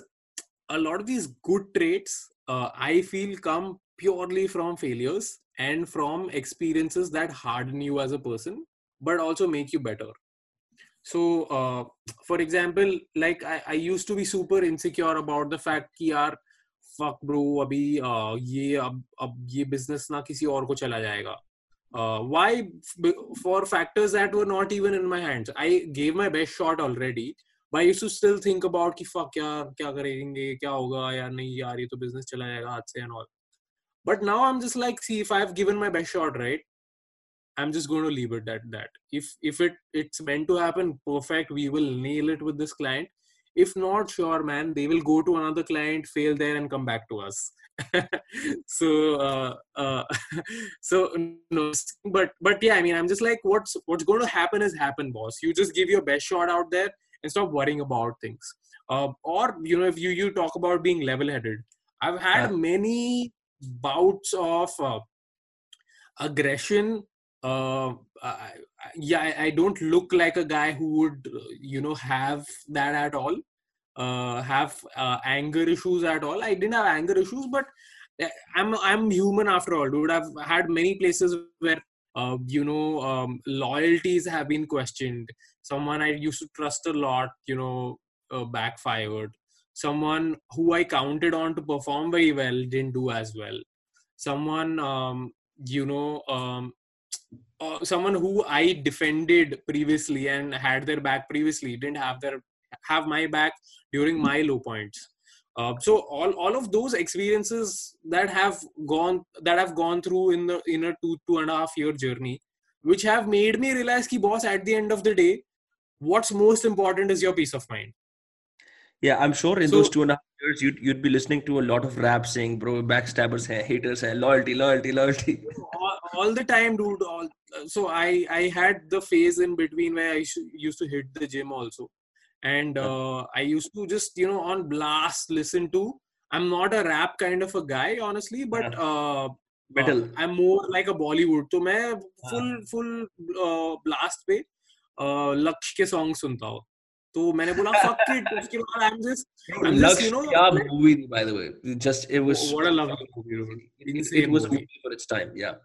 a lot of these good traits uh, i feel come purely from failures and from experiences that harden you as a person but also make you better. So uh, for example like I, I, used to be super insecure about the fact ki yaar fuck bro abhi uh, ye ab ab ye business na kisi aur ko chala jayega. Uh, why? For factors that were not even in my hands. I gave my best shot already but I used to still think about कि fuck यार क्या करेंगे क्या होगा यार नहीं यार ये तो business चला जाएगा हाथ से and all. But now I'm just like, see, if I've given my best shot, right? I'm just going to leave it at that. If if it it's meant to happen, perfect. We will nail it with this client. If not, sure, man, they will go to another client, fail there, and come back to us. so uh, uh, so no, but but yeah, I mean, I'm just like, what's what's going to happen is happen, boss. You just give your best shot out there and stop worrying about things. Uh, or you know if you you talk about being level headed i've had yeah. many bouts of uh, aggression uh, I, yeah I, don't look like a guy who would you know have that at all uh, have uh, anger issues at all. I didn't have anger issues but uh, i'm i'm human after all dude. I've had many places where uh, you know um, loyalties have been questioned. Someone i used to trust a lot you know uh, backfired. Someone who i counted on to perform very well didn't do as well. Someone um, you know um, uh, someone who i defended previously and had their back previously didn't have their have my back during my low points uh, so all, all of those experiences that have gone that have gone through in the in a two two and a half year journey which have made me realize ki boss at the end of the day what's most important is your peace of mind yeah i'm sure in so, those two and a half years, you'd you'd be listening to a lot of rap saying, "Bro, backstabbers hai, haters hai, loyalty, loyalty, loyalty." all, all the time, dude. All, so I I had the phase in between where I used to hit the gym also, and uh, I used to just you know on blast listen to. I'm not a rap kind of a guy, honestly, but uh, Metal. uh, I'm more like a Bollywood. तो मैं full full uh, blast पे uh, लक्ष्य के song सुनता हूँ तो मैंने बोला fuck it उसके बाद I'm just I'm just Laksh, you know kya like, movie, by the way. It Just it was. what a lovely movie dude. It, it, Insane it was movie. movie for its time. Yeah.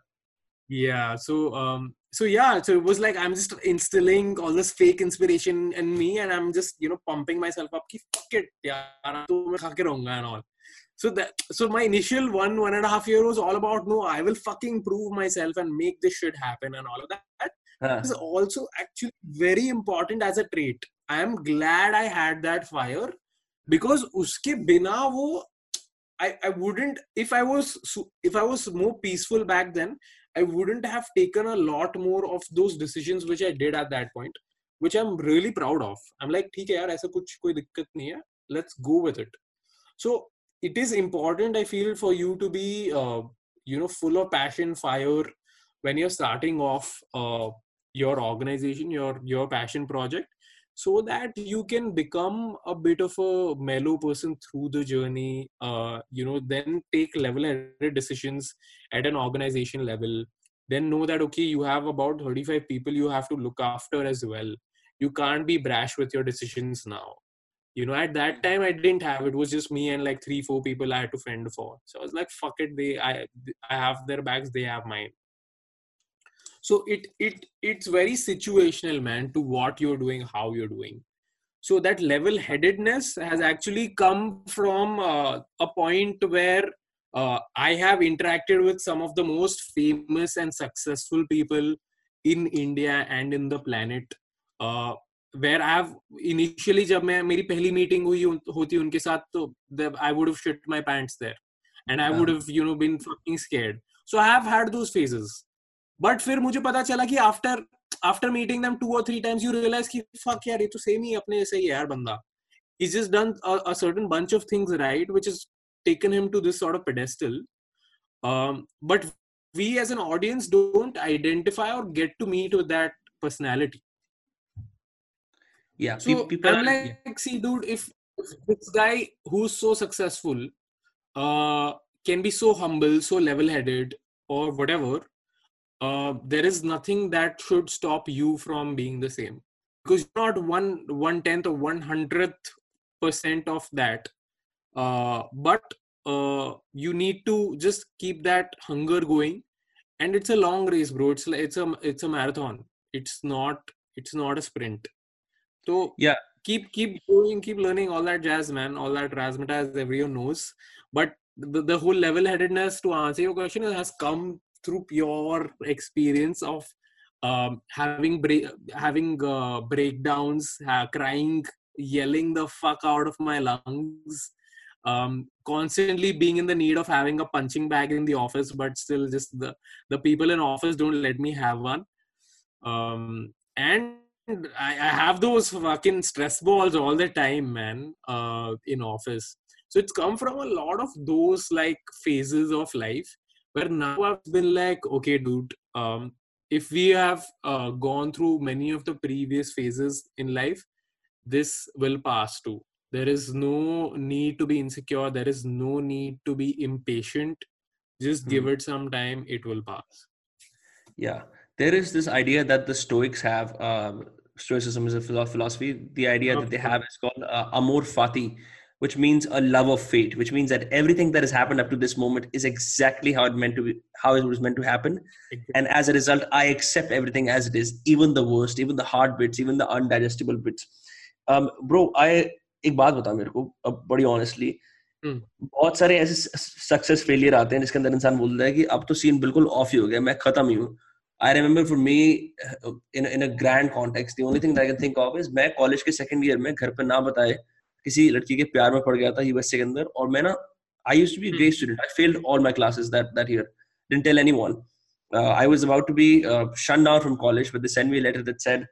Yeah. So um so yeah, so it was like I'm just instilling all this fake inspiration in me and I'm just, you know, pumping myself up. Ki, fuck it, yaar, to main kha ke rahunga and all. So that so my initial one, one and a half year was all about no, I will fucking prove myself and make this shit happen and all of that. Huh. is also actually very important as a trait. I am glad I had that fire because uske bina wo I, I wouldn't if I was if I was more peaceful back then I wouldn't have taken a lot more of those decisions which I did at that point which I'm really proud of I'm like ठीक है यार ऐसा कुछ कोई दिक्कत नहीं है let's go with it so it is important I feel for you to be uh, you know full of passion fire when you're starting off uh, your organization your your passion project so that you can become a bit of a mellow person through the journey uh, you know then take level headed decisions at an organization level. Then know that okay you have about 35 people you have to look after as well. You can't be brash with your decisions now. You know at that time i didn't have it. Was just me and like three four people i had to fend for. So i was like fuck it they i i have their bags they have mine so it it it's very situational man to what you're doing how you're doing so that level headedness has actually come from uh, a point where uh, i have interacted with some of the most famous and successful people in india and in the planet uh, where i have initially जब मैं मेरी पहली meeting हुई होती उनके साथ तो I would have shit my pants there and I would have you know been fucking scared so I have had those phases बट फिर मुझे पता चला कि after after meeting them two और थ्री टाइम्स यू रियलाइज़ कि fuck यार ये तो सेम ही अपने जैसे ही है यार बंदा he's just done a, a certain bunch of things right which has taken him to this sort of pedestal um, but we as an audience don't identify or get to meet with that personality Yeah. so pe- people i'm like see dude if, if this guy who's so successful uh, can be so humble so level headed or whatever uh, there is nothing that should stop you from being the same. Because you're not one one tenth or one hundredth percent of that. Uh, but uh, you need to just keep that hunger going. And it's a long race bro. It's like it's a it's a marathon. It's not it's not a sprint. So Yeah. keep keep going keep learning all that jazz man. All that razzmatazz everyone knows. But the, the whole level headedness to answer your question has come through pure experience of um, having break, having uh, breakdowns, uh, crying, yelling the fuck out of my lungs, um, constantly being in the need of having a punching bag in the office, but still just the the people in office don't let me have one. Um, and I, I have those fucking stress balls all the time, man, uh, in office. So it's come from a lot of those like phases of life where now I've been like, okay, dude, um, if we have uh, gone through many of the previous phases in life, this will pass too. There is no need to be insecure. There is no need to be impatient. Just give it some time, it will pass. Yeah, there is this idea that the Stoics have. Um, Stoicism is a philosophy. The idea that they have is called uh, amor fati, which means a love of fate. Which means that everything that has happened up to this moment is exactly how it meant to be, how it was meant to happen. And as a result, I accept everything as it is, even the worst, even the hard bits, even the undigestible bits. Um, bro, I एक बात बता मेरे को अब बड़ी honestly हम्म। बहुत सारे ऐसे सक्सेस फेलियर आते हैं जिसके अंदर इंसान बोलता है कि अब तो सीन बिल्कुल ऑफ ही हो गया मैं खत्म ही हूँ I remember for me in in a grand context the only thing that I can think of is मैं कॉलेज के सेकंड ईयर में घर पे ना बताए किसी लड़की के प्यार में पड़ गया था यूएसए के अंदर और मैं ना I used to be great student I failed all my classes that that year didn't tell anyone I was about to be shun down from college but they send me letter that said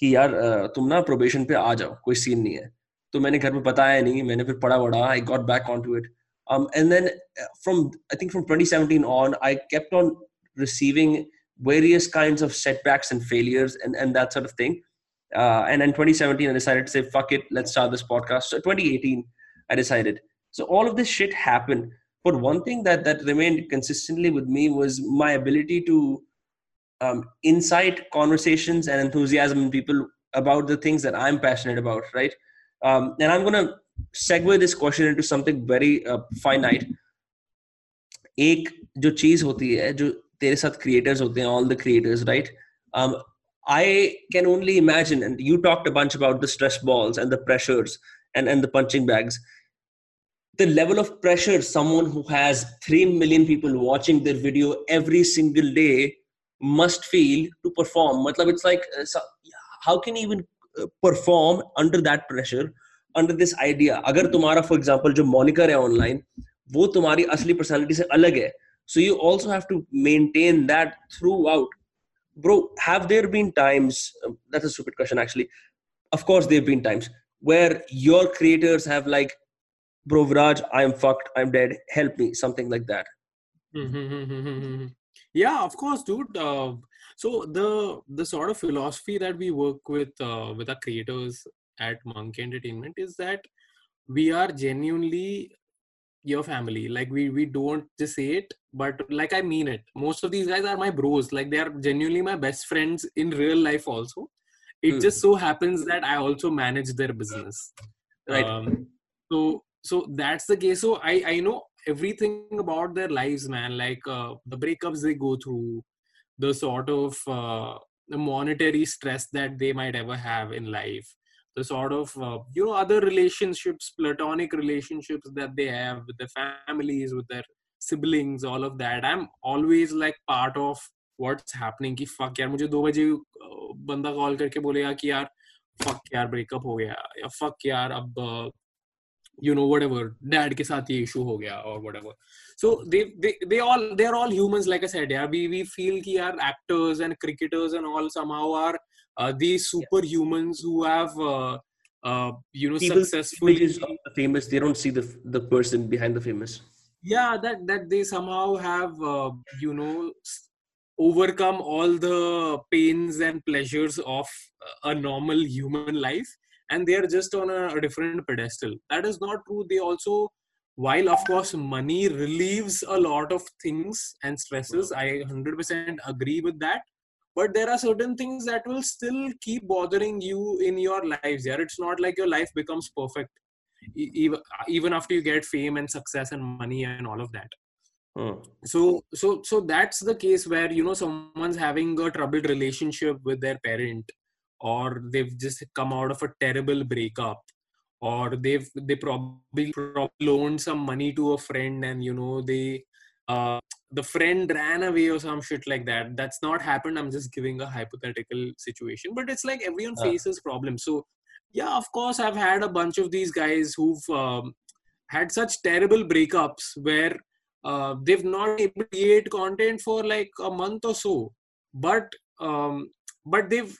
कि यार uh, तुम ना probation पे आ जाओ कोई scene नहीं है। तो मैंने घर में बताया नहीं मैंने फिर पढ़ा vada I got back on to it um, and then uh, from i think from 2017 on i kept on receiving various kinds of setbacks and failures and, and that sort of thing. uh, and in 2017 i decided to say fuck it let's start this podcast so 2018 i decided so all of this shit happened but one thing that that remained consistently with me was my ability to um, incite conversations and enthusiasm in people about the things that i'm passionate about right um, and i'm going to segue this question into something very uh, finite एक जो चीज होती है जो तेरे साथ creators होते हैं all the creators right um, I can only imagine, and you talked a bunch about the stress balls and the pressures and, and the punching bags. The level of pressure someone who has 3 million people watching their video every single day must feel to perform. Matlab, it's like, uh, how can you even uh, perform under that pressure, under this idea? Agar Tumara, for example, jo moniker re online, wo tumari asli personality se alag hai. So you also have to maintain that throughout bro have there been times um, that's a stupid question actually. Of course there have been times where your creators have like bro viraj i'm fucked i'm dead help me something like that. Yeah of course dude. Uh, so the the sort of philosophy that we work with uh, with our creators at Monk-E Entertainment is that we are genuinely your family. Like we we don't just say it, but like I mean it. Most of these guys are my bros. Like they are genuinely my best friends in real life also. It just hmm. so happens that I also manage their business. Right. Um, so so that's the case. So I I know everything about their lives, man. Like uh, the breakups they go through, the sort of uh, the monetary stress that they might ever have in life the sort of uh, you know other relationships platonic relationships that they have with their families with their siblings all of that i'm always like part of what's happening कि fuck यार मुझे दो बजे बंदा call करके बोलेगा कि यार fuck यार ब्रेकअप हो गया या fuck यार अब you know whatever dad ke sath ye issue ho gaya or whatever so they they they all they are all humans like i said yeah we we feel ki yaar actors and cricketers and all somehow are uh, these superhumans yeah. who have uh, uh, you know people, successfully people famous they don't see the the person behind the famous. Yeah that that they somehow have uh, you know overcome all the pains and pleasures of a normal human life and they are just on a, a different pedestal. That is not true. They also while of course money relieves a lot of things and stresses i 100% agree with that but there are certain things that will still keep bothering you in your lives yeah it's not like your life becomes perfect even even after you get fame and success and money and all of that hmm. so so so that's the case where you know someone's having a troubled relationship with their parent or they've just come out of a terrible breakup or they've they probably, probably loaned some money to a friend and you know they uh, the friend ran away or some shit like that. That's not happened. I'm just giving a hypothetical situation. But it's like everyone faces problems. So yeah of course i've had a bunch of these guys who've um, had such terrible breakups where uh, they've not able to create content for like a month or so. But um, but they've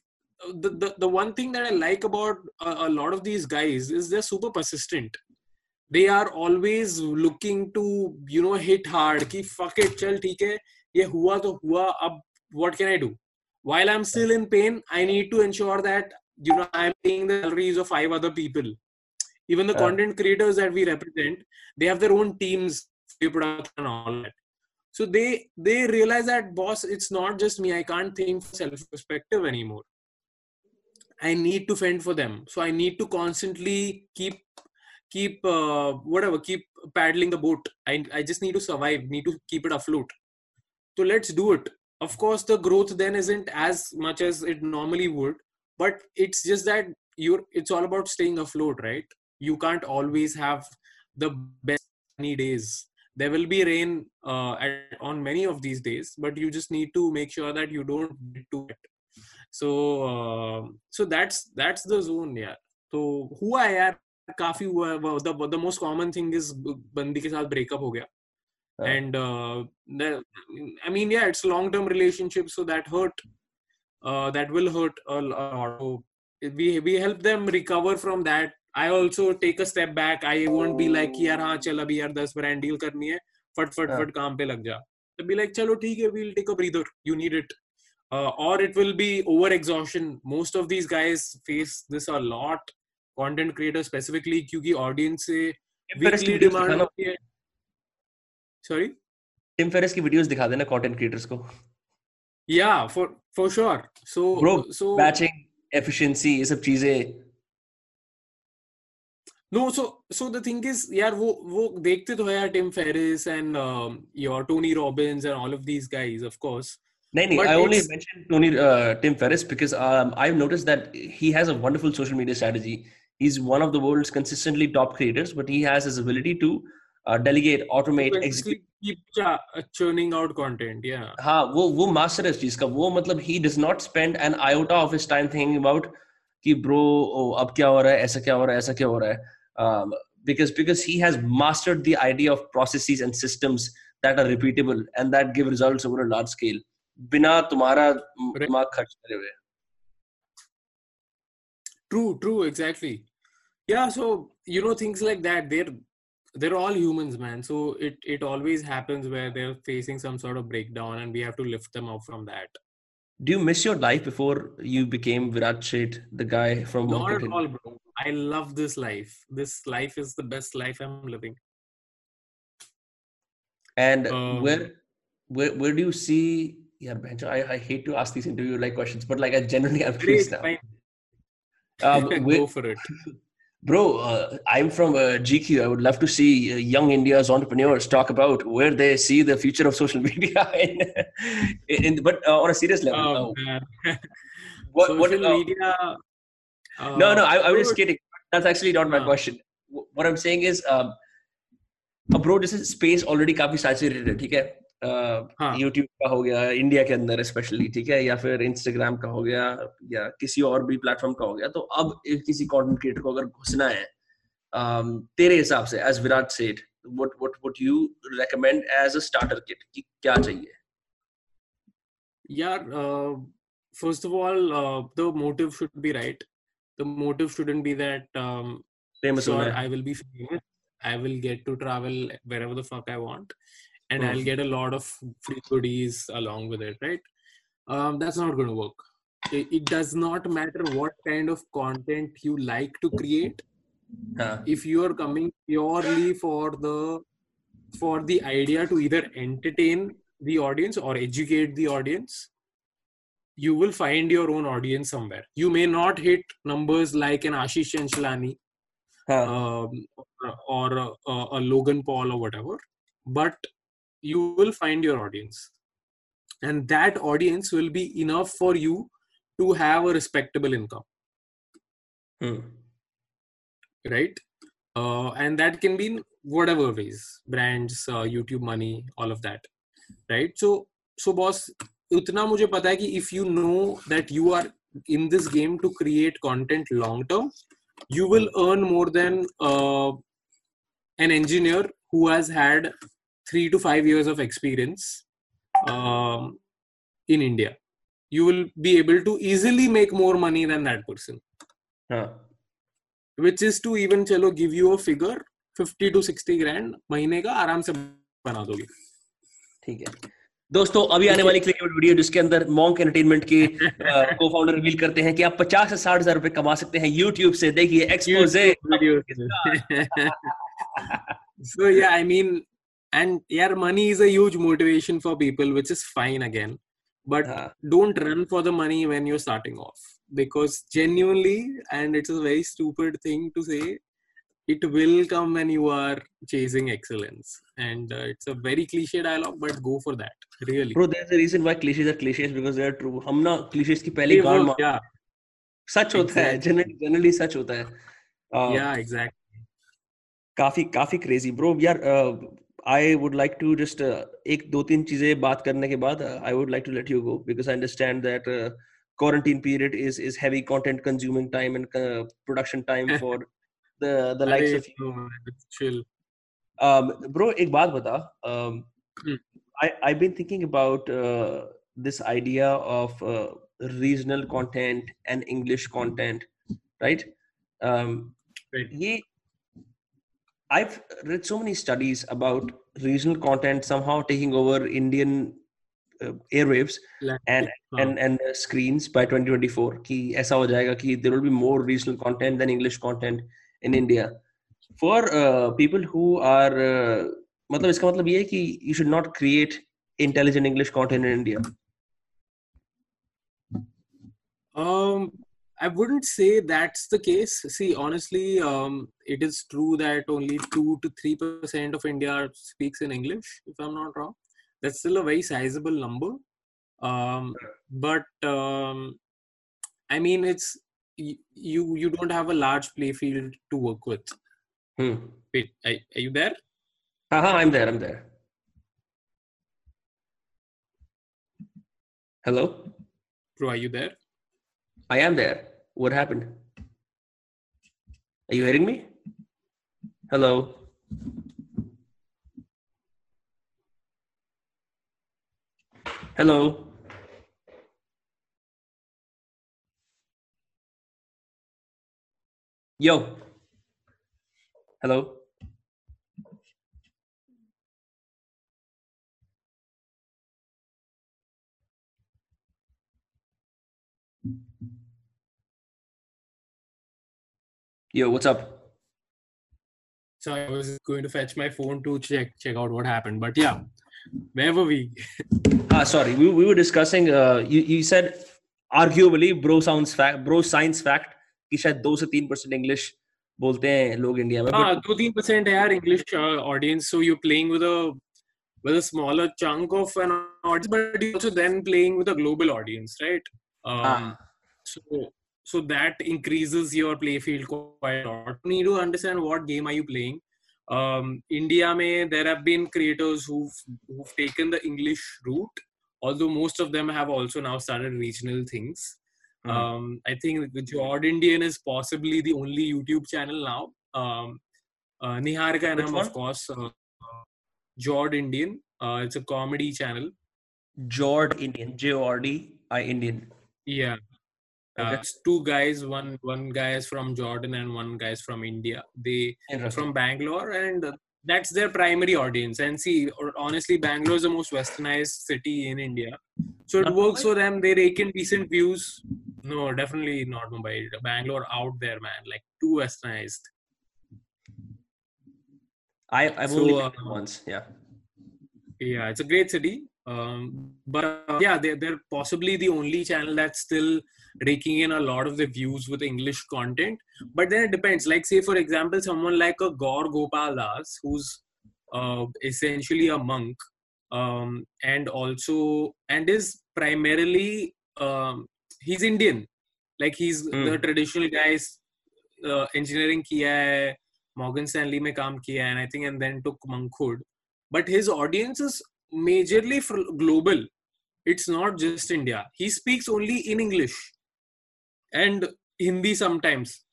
the, the, the one thing that i like about a, a lot of these guys is they're super persistent they are always looking to you know hit hard ki fuck it chal theek hai ye hua to hua ab what can i do? While i'm still in pain i need to ensure that you know i'm paying the salaries of five other people. Even the yeah. content creators that we represent they have their own teams production and all that. So they they realize that boss it's not just me. I can't think self perspective anymore. I need to fend for them. So i need to constantly keep keep uh, whatever keep paddling the boat. I, I just need to survive need to keep it afloat. So let's do it. Of course the growth then isn't as much as it normally would but it's just that you're it's all about staying afloat right? You can't always have the best sunny days. There will be rain uh, at, on many of these days but you just need to make sure that you don't to it so uh, so that's that's the zone yeah. So who i am काफ़ी हुआ है the most common thing is बंदी के साथ breakup हो गया and uh, i mean yeah it's long term relationship so that hurt uh, that will hurt a lot we we help them recover from that I also take a step back. I won't be like यार हाँ चल अभी यार 10 brand deal करनी है फट फट हाँ. फट काम पे लग जा तो be like चलो ठीक है we'll take a breather you need it uh, or it will be over exhaustion most of these guys face this a content creator specifically क्योंकि ऑडियंस से वीकली डिमांड होती है। सॉरी टिम फेरिस की videos दिखा देना content creators को। Yeah for for sure so so batching efficiency ये सब चीज़ें। No so so the thing is यार वो वो देखते तो है यार Tim Ferriss and your Tony Robbins and all of these guys of course No, no. But I only mentioned Tony uh, Tim Ferriss because um, I've noticed that he has a wonderful social media strategy. He's one of the world's consistently top creators, but he has his ability to uh, delegate, automate, execute. Basically keep ch- churning out content. Yeah. हाँ वो वो master है इस चीज का वो मतलब he does not spend an iota of his time thinking about कि bro oh, अब क्या हो रहा है ऐसा क्या हो रहा है ऐसा क्या हो रहा है um, because because he has mastered the idea of processes and systems that are repeatable and that give results over a large scale बिना तुम्हारा दिमाग खर्च करे हुए True, true, exactly. Yeah, so you know things like that. They're they're all humans, man. So it it always happens where they're facing some sort of breakdown, and we have to lift them up from that. Do you miss your life before you became Viraj Sheth, the guy from Not at all, bro. I love this life. This life is the best life I'm living. And Um, where, where, where do you see? Yeah, Benjo, I, I hate to ask these interview-like questions, but like I genuinely am curious now. Um, where, Go for it. bro, uh, I'm from uh, GQ. I would love to see uh, young India's entrepreneurs talk about where they see the future of social media. In, in, but uh, on a serious level, uh, Oh, man. what, Social what, uh, media. no, no, uh, I, I was bro, just kidding. That's actually not my हाँ. question. Wh- What I'm saying is, um, uh, bro, this is space already काफी saturated है, ठीक है? Uh, हाँ. का हो गया, India के अंदर स्पेशली, ठीक है? या फिर Instagram का हो गया, या किसी और भी प्लेटफॉर्म का हो गया. तो अब किसी कंटेंट क्रिएटर को अगर घुसना है, um, तेरे हिसाब से, as Virat said, what what would you recommend as a starter kit? कि क्या चाहिए? uh, first of all uh, the motive should be right the motive shouldn't be that um, Famous sure i will be famous i will get to travel wherever the fuck i want and i'll get a lot of free goodies along with it right? Um, that's not going to work. It, it does not matter what kind of content you like to create. हाँ. if you are coming purely for the for the idea to either entertain the audience or educate the audience you will find your own audience somewhere. You may not hit numbers like an ashish chanchlani हाँ. um, or, or a, a logan paul or whatever but you will find your audience. And that audience will be enough for you to have a respectable income. Hmm. right? Uh, and that can be whatever ways brands uh, youtube money all of that. Right? So so boss utna mujhe pata hai ki if you know that you are in this game to create content long term you will earn more than uh, an engineer who has had three to five years of experience um, in india you will be able to easily make more money than that person हाँ. which is to even चलो give you a figure 50 to 60 grand महीने का आराम से बना दोगे ठीक है दोस्तों अभी आने वाली क्लिक वीडियो जिसके अंदर मॉन्क एंटरटेनमेंट के को फाउंडर रिवील करते हैं कि आप 50 से 60 हज़ार रुपए कमा सकते हैं YouTube से देखिए expose so yeah i mean and yeah money is a huge motivation for people which is fine again but हाँ. don't run for the money when you're starting off because genuinely and it's a very stupid thing to say it will come when you are chasing excellence and uh, it's a very cliche dialogue but go for that really Bro, there's a reason why cliches are cliches because they are true. हम ना cliches की पहली ये गांड वो- मार yeah सच होता है Exactly. जनरली जनरली सच होता है Uh, yeah exactly काफी काफी क्रेजी ब्रो यार I would like to just एक दो तीन चीज़ें बात करने के बाद I would like to let you go because I understand that quarantine period is is heavy content consuming time and production time for the the likes of you chill bro एक बात बता I I been thinking about this idea of regional content and English content right ये I've read so many studies about regional content somehow taking over Indian uh, airwaves and हाँ, and and uh, screens by 2024 कि ऐसा हो जाएगा कि there will be more regional content than English content in India for uh, people who are uh, मतलब इसका मतलब ये है कि you should not create intelligent English content in India Um, I wouldn't say that's the case. See, honestly, um, it is true that only two to three percent of India speaks in English, if I'm not wrong. That's still a very sizable number. Um, but um, I mean, it's you. You don't have a large play field to work with. hmm. Wait, are, are you there? Haha, I'm there I'm there hello Bro, are you there? I am there. What happened? Are you hearing me? Hello? Hello? Yo. Hello? Yo, what's up? So I was going to fetch my phone to check check out what happened. But yeah, where were we? Ah, sorry. We, we were discussing. Uh, you you said arguably bro sounds fact, bro science fact कि शायद दो से तीन percent English बोलते हैं लोग India में. हाँ, But दो तीन percent है यार English uh, audience. So you're playing with a with a smaller chunk of an audience, but you're also then playing with a global audience, right? Um, Ah. So so that increases your play field quite a lot. You need to understand what game are you playing. Um, India में there have been creators who've who've taken the English route, although most of them have also now started regional things. Hmm. Um, I think the Jordindian is possibly the only YouTube channel now. Um, uh, Niharika NM, of course. Uh, uh, Jordindian. Uh, it's a comedy channel. Jordindian, J O R D I Indian. Yeah. Uh, Okay. it's two guys. One one guy is from Jordan and one guy is from India. They from Bangalore, and uh, that's their primary audience. And see, honestly, Bangalore is the most westernized city in India, so it Not works Mumbai? for them. They rake in decent views. No, definitely not Mumbai. Bangalore out there, man. Like too westernized. I I've So, only uh, been there once. Yeah. Yeah, it's a great city. Um, but uh, yeah, they're, they're possibly the only channel that's still raking in a lot of the views with English content. But then it depends. Like, say, for example, someone like a Gaur Gopal Das, who's uh, essentially a monk um, and also, and is primarily, um, he's Indian. Like, he's mm. the traditional guy's uh, engineering kiya hai, Morgan Stanley mein kaam kiya and I think, and then took monkhood. But his audience is majorly global it's not just India. He speaks only in English and Hindi sometimes.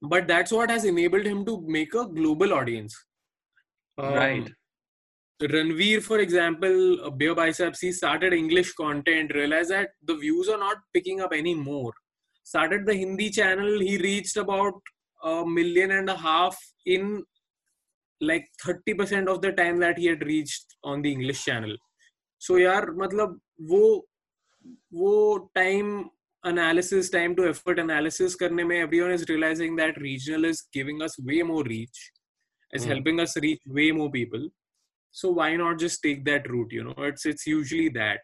But that's what has enabled him to make a global audience. Um, right. Ranveer, for example, uh, BeerBiceps, he started English content, realized that the views are not picking up anymore. Started the Hindi channel, he reached about a million and a half in like 30% of the time that he had reached on the English channel. So, yaar, matlab, wo, wo time analysis time to effort analysis karne mein everyone is realizing that regional is giving us way more reach is mm. helping us reach way more people. So why not just take that route you know? It's it's usually that.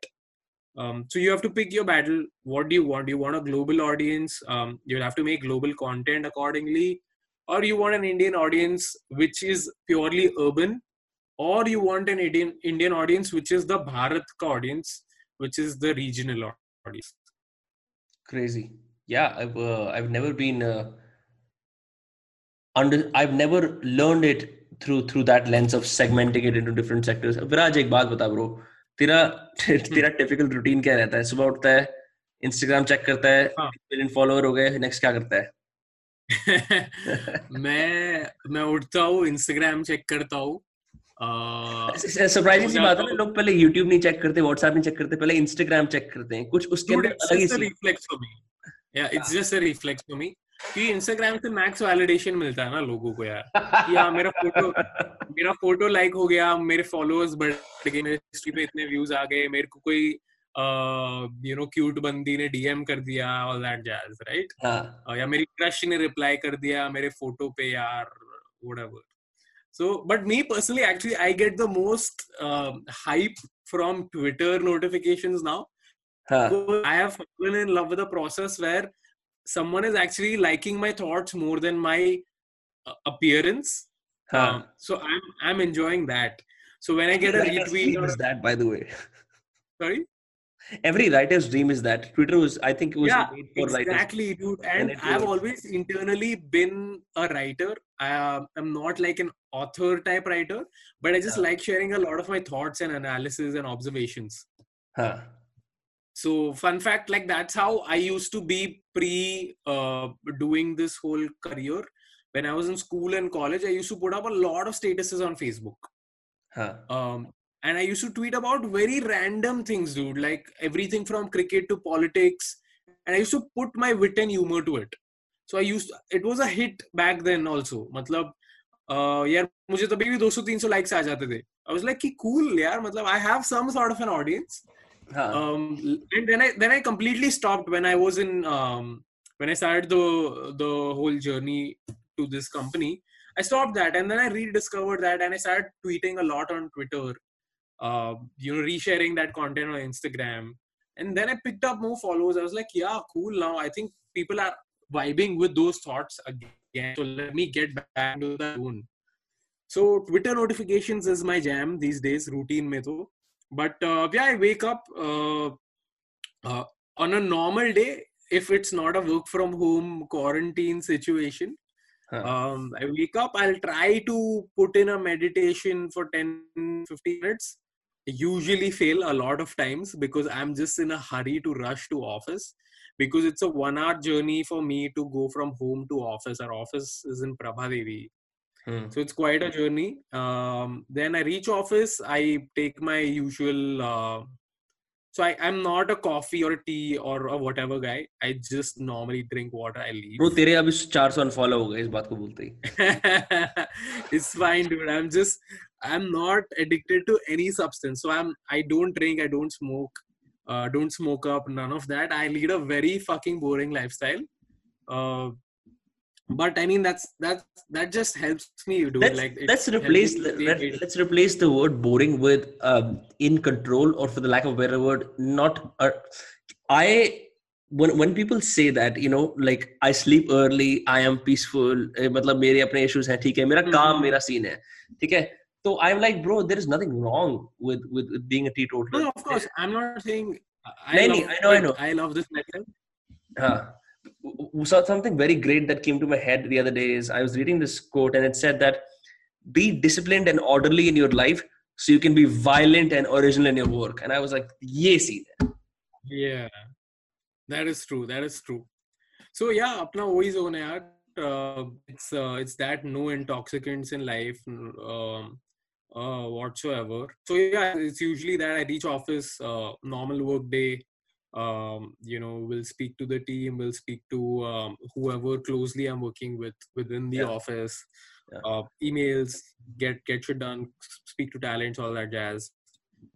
Um, so you have to pick your battle. What do you want? Do you want a global audience? Um, you'll have to make global content accordingly. Or you want an indian audience which is purely urban? Or you want an indian indian audience which is the bharat audience which is the regional audience? Crazy. Yeah, I've uh, I've never been uh, under. I've never learned it through through that lens of segmenting it into different sectors. Viraj एक बात बता bro तेरा तेरा typical routine क्या रहता है सुबह उठता है इंस्टाग्राम चेक करता है हाँ। मिलियन फॉलोअर हो गए नेक्स्ट क्या करता है मैं मैं उठता हूँ इंस्टाग्राम चेक करता हूँ uh, सरप्राइजिंग सी बात है लोग पहले YouTube नहीं चेक करते व्हाट्सएप नहीं चेक करते पहले इंस्टाग्राम चेक करते हैं। कुछ उसके अंदर अलग ही just a see reflex for me. Yeah, it's just a reflex for me. कि इंस्टाग्राम से मैक्स वैलिडेशन मिलता है ना लोगों को यार। कि हाँ मेरा फ़ोटो मेरा फ़ोटो लाइक हो गया मेरे फॉलोअर्स बढ़ गए मेरे हिस्ट्री पे इतने व्यूज़ आ गए मेरे को कोई यू नो क्यूट बंदी ने डीएम कर दिया ऑल दैट जैज राइट या मेरी क्रश ने रिप्लाई कर दिया मेरे फ़ोटो पे यार whatever so but me personally actually i get the most um, hype from twitter notifications now. Huh. i have fallen in love with a process where someone is actually liking my thoughts more than my uh, appearance. Huh. um, so i'm i'm enjoying that. So when i get a retweet or, is that by the way. Sorry? Every writer's dream is that. Twitter was i think it was yeah, exactly writers. dude. And i've always internally been a writer i am uh, not like an author type writer but i just yeah. like sharing a lot of my thoughts and analysis and observations huh. so fun fact like that's how i used to be pre uh, doing this whole career when i was in school and college i used to put up a lot of statuses on facebook huh. um, and I used to tweet about very random things, dude, like everything from cricket to politics. And I used to put my wit and humor to it. So I used it was a hit back then also. मतलब uh, यार मुझे तभी भी 200-300 likes आ जाते थे. I was like कि cool यार मतलब I have some sort of an audience. Huh. Um, and then I then I completely stopped when I was in um, when I started the the whole journey to this company. I stopped that and then I rediscovered that and I started tweeting a lot on Twitter uh, you know, resharing that content on Instagram. And then I picked up more followers. I was like, yeah, cool. Now I think people are vibing with those thoughts again. So let me get back to the zone. So Twitter notifications is my jam these days, routine mein to. But uh, yeah, I wake up uh, uh, on a normal day. If it's not a work from home quarantine situation, Huh. Um, I wake up, I'll try to put in a meditation for 10 15 minutes usually fail a lot of times because i'm just in a hurry to rush to office because it's a one hour journey for me to go from home to office our office is in prabhadevi hmm. so it's quite a journey um, then i reach office i take my usual uh, so I, I'm not a coffee or a tea or a whatever guy. I just normally drink water. I leave. Bro, तेरे अभी 400 unfollow हो गए इस बात को बोलते ही. it's fine, dude. I'm just I'm not addicted to any substance. So I'm I don't drink, I don't smoke, uh, don't smoke up, none of that. I lead a very fucking boring lifestyle. Uh, but I mean that's that's that just helps me do let's, like let's replace the, let, let's replace the word boring with um, in control or for the lack of a better word not uh, I when when people say that you know like I sleep early I am peaceful मतलब मेरे अपने issues हैं ठीक है मेरा काम मेरा scene है ठीक है so i'm like bro there is nothing wrong with with, with being a teetotaler. No of course i'm not saying i, Lenny, love, I know i know. I love this method uh, so something very great that came to my head the other day is i was reading this quote and it said that be disciplined and orderly in your life so you can be violent and original in your work. And i was like yes yeah. That is true that is true. So yeah apna now zone yaar uh, it's uh, it's that no intoxicants in life um, uh, whatsoever. So yeah, it's usually that I reach office, uh, normal work day. Um, you know, we'll speak to the team, we'll speak to um, whoever closely I'm working with within the yeah. office. Yeah. Uh, emails, get get shit done, speak to talents, all that jazz.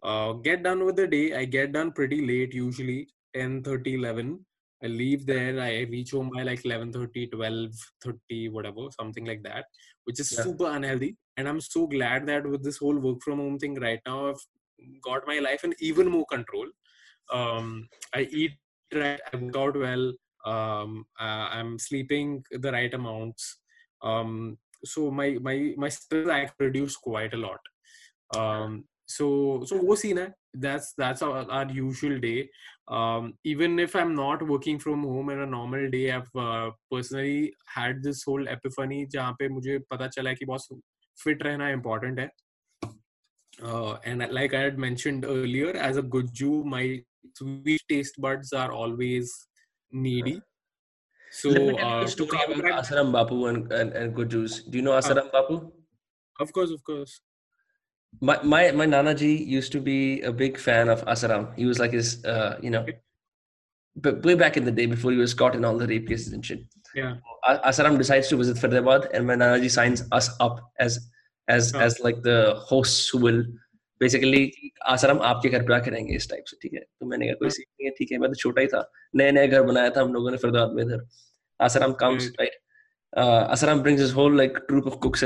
Uh, get done with the day. I get done pretty late, usually 10, 30, 11. I leave there. I reach home by like 11:30, 12:30, whatever, something like that, which is yeah. super unhealthy. And I'm so glad that with this whole work from home thing right now, I've got my life in even more control. Um, I eat right, I work out well. Um, uh, I'm sleeping the right amounts. Um, so my my my stress I reduced quite a lot. Um, so so वो scene है that's that's our, our usual day um, even if i'm not working from home in a normal day i've uh, personally had this whole epiphany जहाँ पे मुझे पता चला कि बहुत fit रहना important है uh, and like i had mentioned earlier as a good Jew my sweet taste buds are always needy so you story uh, about Asaram Bapu and, and, and good Jews. Do you know Asaram uh, Bapu? Of course, of course my my my Nanaji used to be a big fan of Asaram. He was like his, uh, you know, but way back in the day before he was caught in all the rape cases and shit. Yeah. A- Asaram decides to visit Faridabad, and my Nanaji signs us up as as Oh. as like the hosts who will basically Asaram आपके घर पे आके रहेंगे इस type से ठीक है तो मैंने कहा कोई हाँ. सीन नहीं है ठीक है मैं तो छोटा ही था नए नए घर बनाया था हम लोगों ने फरीदाबाद में इधर Asaram comes Right. right uh, Asaram brings his whole like troop of cooks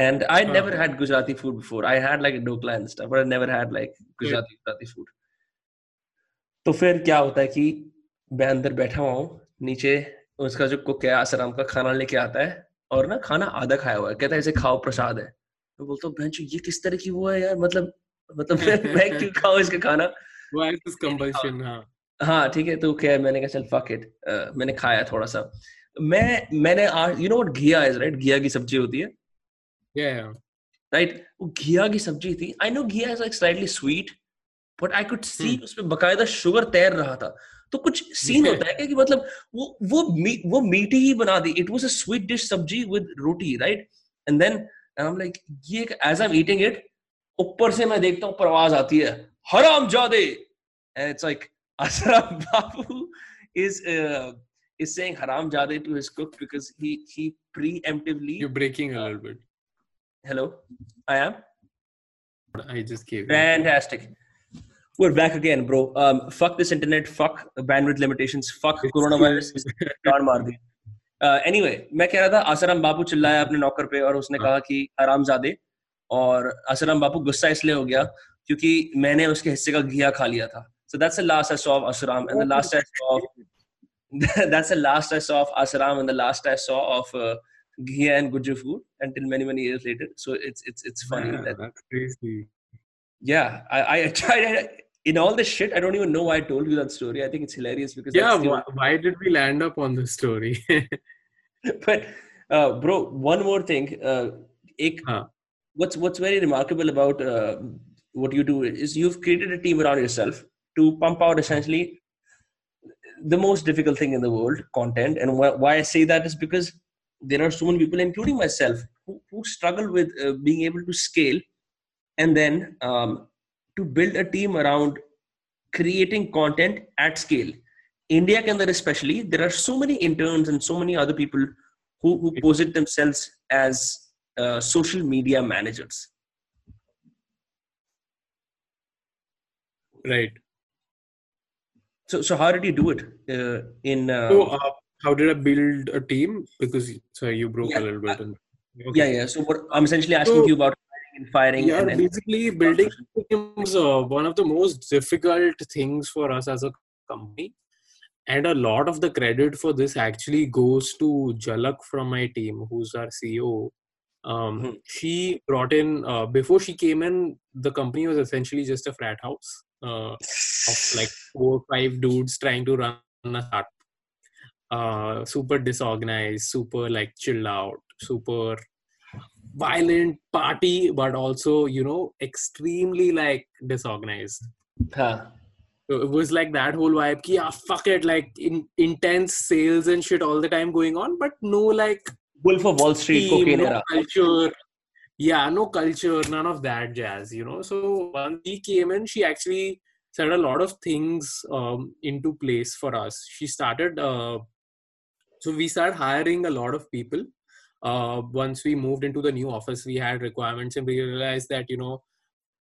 and I हाँ. never had Gujarati food before. I had like dokla and stuff but I never had like Gujarati Gujarati food. तो फिर क्या होता है कि मैं अंदर बैठा हुआ हूँ नीचे उसका जो कुक है आसाराम का खाना लेके आता है और ना खाना आधा खाया हुआ है। कहता है इसे खाओ प्रसाद है। मैं बोलता हूँ बहन ये किस तरह की वो है यार? मतलब मतलब मैं, मैं क्यों खाऊं इसका खाना? compulsion? हाँ. हाँ। ठीक है तो क्या है, मैंने कहा चल फक इट मैंने खाया थोड़ा सा। मैं मैंने आज you know what ghiya is right घिया की सब्ज़ी होती है। Yeah. राइट वो घिया की सब्ज़ी थी। I know ghiya is like slightly sweet but I could see. उसमें बकायदा शुगर तैर रहा था। तो कुछ सीन होता है कि मतलब वो वो मी, वो मीठी ही बना दी। It was a sweet dish sabzi with roti right and then I am like ये as I am eating it ऊपर से मैं देखता हूँ पर आवाज़ आती है। हराम जादे! And it's like Asaram Bapu is uh, is saying haram jade to his cook because he he preemptively You're breaking a little bit. Hello i am I just gave you. Fantastic. We're back again, bro. Um, fuck this internet. Fuck bandwidth limitations. Fuck coronavirus. गाड़ मार दी. Uh, anyway, मैं कह रहा था आसाराम बापू चिल्लाया अपने नौकर पे और उसने हाँ. कहा कि आरामजादे और आसाराम बापू गुस्सा इसलिए हो गया क्योंकि मैंने उसके हिस्से का घिया खा लिया था. So that's the last I saw of Asaram and the last I saw of that's the last I saw of Asaram and the last I saw of Ghia and Guju food until many many years later. So it's it's it's funny Yeah, that that's crazy. yeah, I, I tried. In all this shit, I don't even know why I told you that story. I think it's hilarious because Yeah, the why, why did we land up on this story? but uh, bro, one more thing. Uh, ek, Huh. what's what's very remarkable about uh, what you do is you've created a team around yourself to pump out essentially the most difficult thing in the world, content. And why, why I say that is because there are so many people, including myself, who, who struggle with uh, being able to scale and then um, to build a team around creating content at scale. India can there especially, there are so many interns and so many other people who, who posit themselves as uh, social media managers. right. So, so how did you do it? Uh, in uh, So, uh, how did I build a team? Because sorry, you broke Yeah, a little bit. And, yeah, yeah. So what I'm essentially asking So- you about hiring and firing. Yeah, and, basically building teams uh, one of the most difficult things for us as a company. And a lot of the credit for this actually goes to Jalak from my team, who's our CEO. Um, Mhm. She brought in, uh, before she came in, the company was essentially just a frat house uh, of like four or five dudes trying to run a startup. Uh, super disorganized, super like chilled out, super violent party, but also, you know, extremely like disorganized. Huh. So it was like that whole vibe. Ki, yeah, fuck it, like in, intense sales and shit all the time going on, but no like Wolf of Wall Street, team, cocaine no era. culture. Yeah, no culture, none of that jazz, you know. So once she came in, she actually set a lot of things um, into place for us. She started, uh, so we started hiring a lot of people. Uh, once we moved into the new office, we had requirements and we realized that, you know,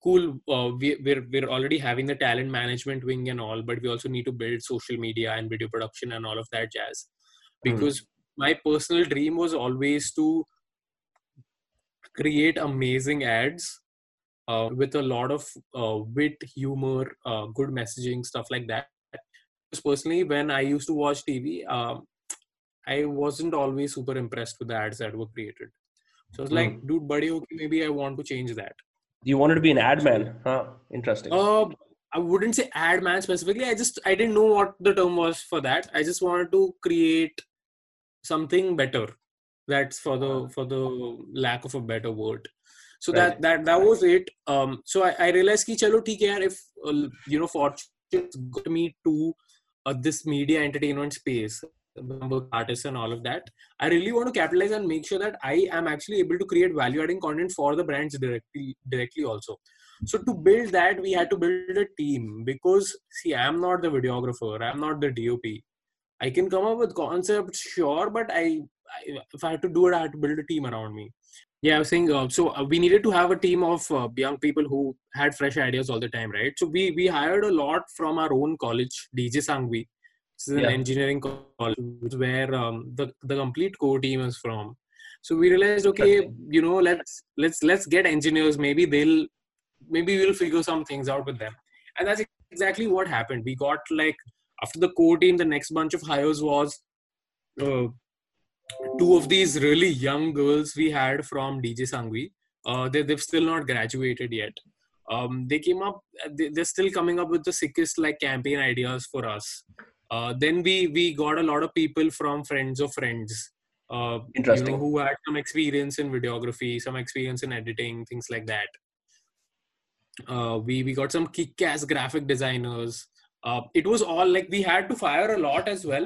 cool, uh, we, we're, we're already having the talent management wing and all, but we also need to build social media and video production and all of that jazz. Hmm. Because my personal dream was always to create amazing ads uh, with a lot of uh, wit, humor, uh, good messaging, stuff like that. Because personally, when I used to watch TV, um, I wasn't always super impressed with the ads that were created. So I was like, dude, buddy, okay, maybe I want to change that. You wanted to be an ad man, huh? Interesting. Uh, I wouldn't say ad man specifically. I just I didn't know what the term was for that. I just wanted to create something better. That's for the for the lack of a better word. So Right. that that that was it. Um, so I, I realized ki chalo theek hai if uh, you know fortune got me to uh, this media entertainment space, number of artists and all of that. I really want to capitalize and make sure that I am actually able to create value adding content for the brands directly directly also. so to build that we had to build a team because see i'm not the videographer i'm not the dop i can come up with concepts sure but i, I if i had to do it i had to build a team around me yeah i was saying uh, so uh, we needed to have a team of uh, young people who had fresh ideas all the time right so we we hired a lot from our own college dj sanghvi this is an Yeah. engineering college where um, the the complete core team is from. So we realized okay you know let's let's let's get engineers. Maybe they'll maybe we'll figure some things out with them. And that's exactly what happened. We got like after the core team the next bunch of hires was uh, two of these really young girls we had from dj sanghvi. Uh, they, they've still not graduated yet. Um, they came up they, they're still coming up with the sickest like campaign ideas for us uh, then we we got a lot of people from friends of friends uh, you know who had some experience in videography some experience in editing things like that. Uh, we we got some kick-ass graphic designers. Uh, it was all like we had to fire a lot as well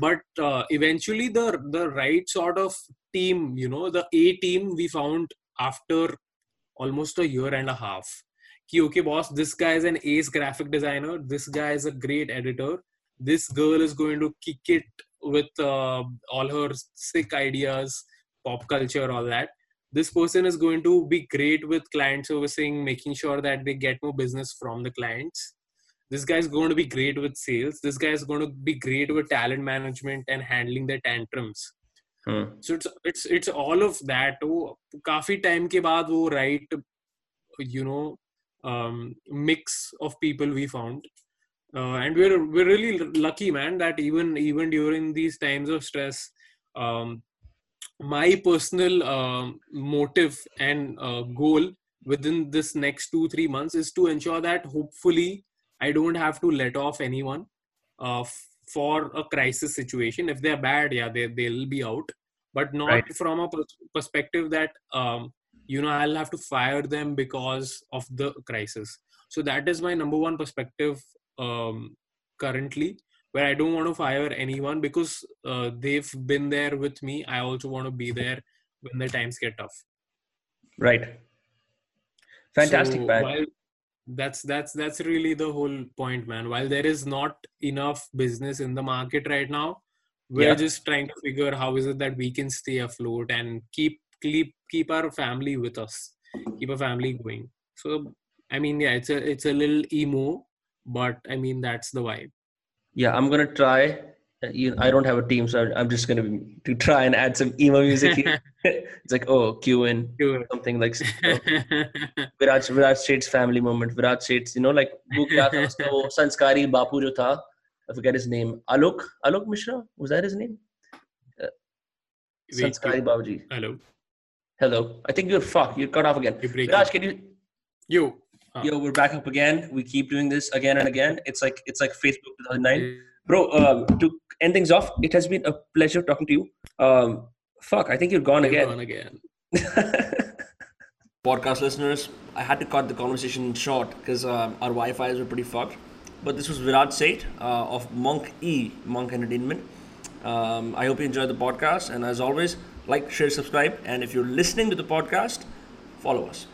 but uh, eventually the the right sort of team you know the a team we found after almost a year and a half. Ki, okay boss this guy is an ace graphic designer this guy is a great editor this girl is going to kick it with uh, all her sick ideas pop culture all that this person is going to be great with client servicing making sure that they get more business from the clients this guy is going to be great with sales this guy is going to be great with talent management and handling their tantrums Hmm. so it's it's it's all of that वो काफी time के बाद वो right you know um, mix of people we found uh, and we're we're really lucky man that even even during these times of stress um, my personal um, motive and uh, goal within this next two three months is to ensure that hopefully i don't have to let off anyone uh, f- for a crisis situation. If they're bad yeah they, they'll be out. But not Right. from a pers- perspective that um, you know i'll have to fire them because of the crisis. So that is my number one perspective um, currently where I don't want to fire anyone because uh, they've been there with me. I also want to be there when the times get tough. Right. Fantastic, So man. That's that's that's really the whole point, man. While there is not enough business in the market right now, we're Yeah. just trying to figure how is it that we can stay afloat and keep keep keep our family with us, keep a family going. So I mean, yeah, it's a it's a little emo, but I mean that's the vibe. Yeah, I'm gonna try. Uh, I don't have a team, so I'm just gonna be, to try and add some emo music. Here. it's like oh, Qin, in something like you oh. Viraj Viraj Sheth's family moment. Viraj Sheth's, you know, like wo sanskari bapu jo tha, I forget his name. Alok Alok Mishra was that his name? Uh, Wait, sanskari Babuji. Hello. Hello. I think you're fuck. You're cut off again. Viraj, can you? You. Yo, we're back up again. We keep doing this again and again. It's like it's like Facebook 2009. Bro, um, to end things off, it has been a pleasure talking to you. Um, fuck, I think you're gone You're again. gone again. Podcast listeners, I had to cut the conversation short because um, our Wi-Fi's were pretty fucked. But this was Viraj Sheth uh, of Monk E, Monk Entertainment. Um, I hope you enjoyed the podcast, and as always, like, share, subscribe, and if you're listening to the podcast, follow us.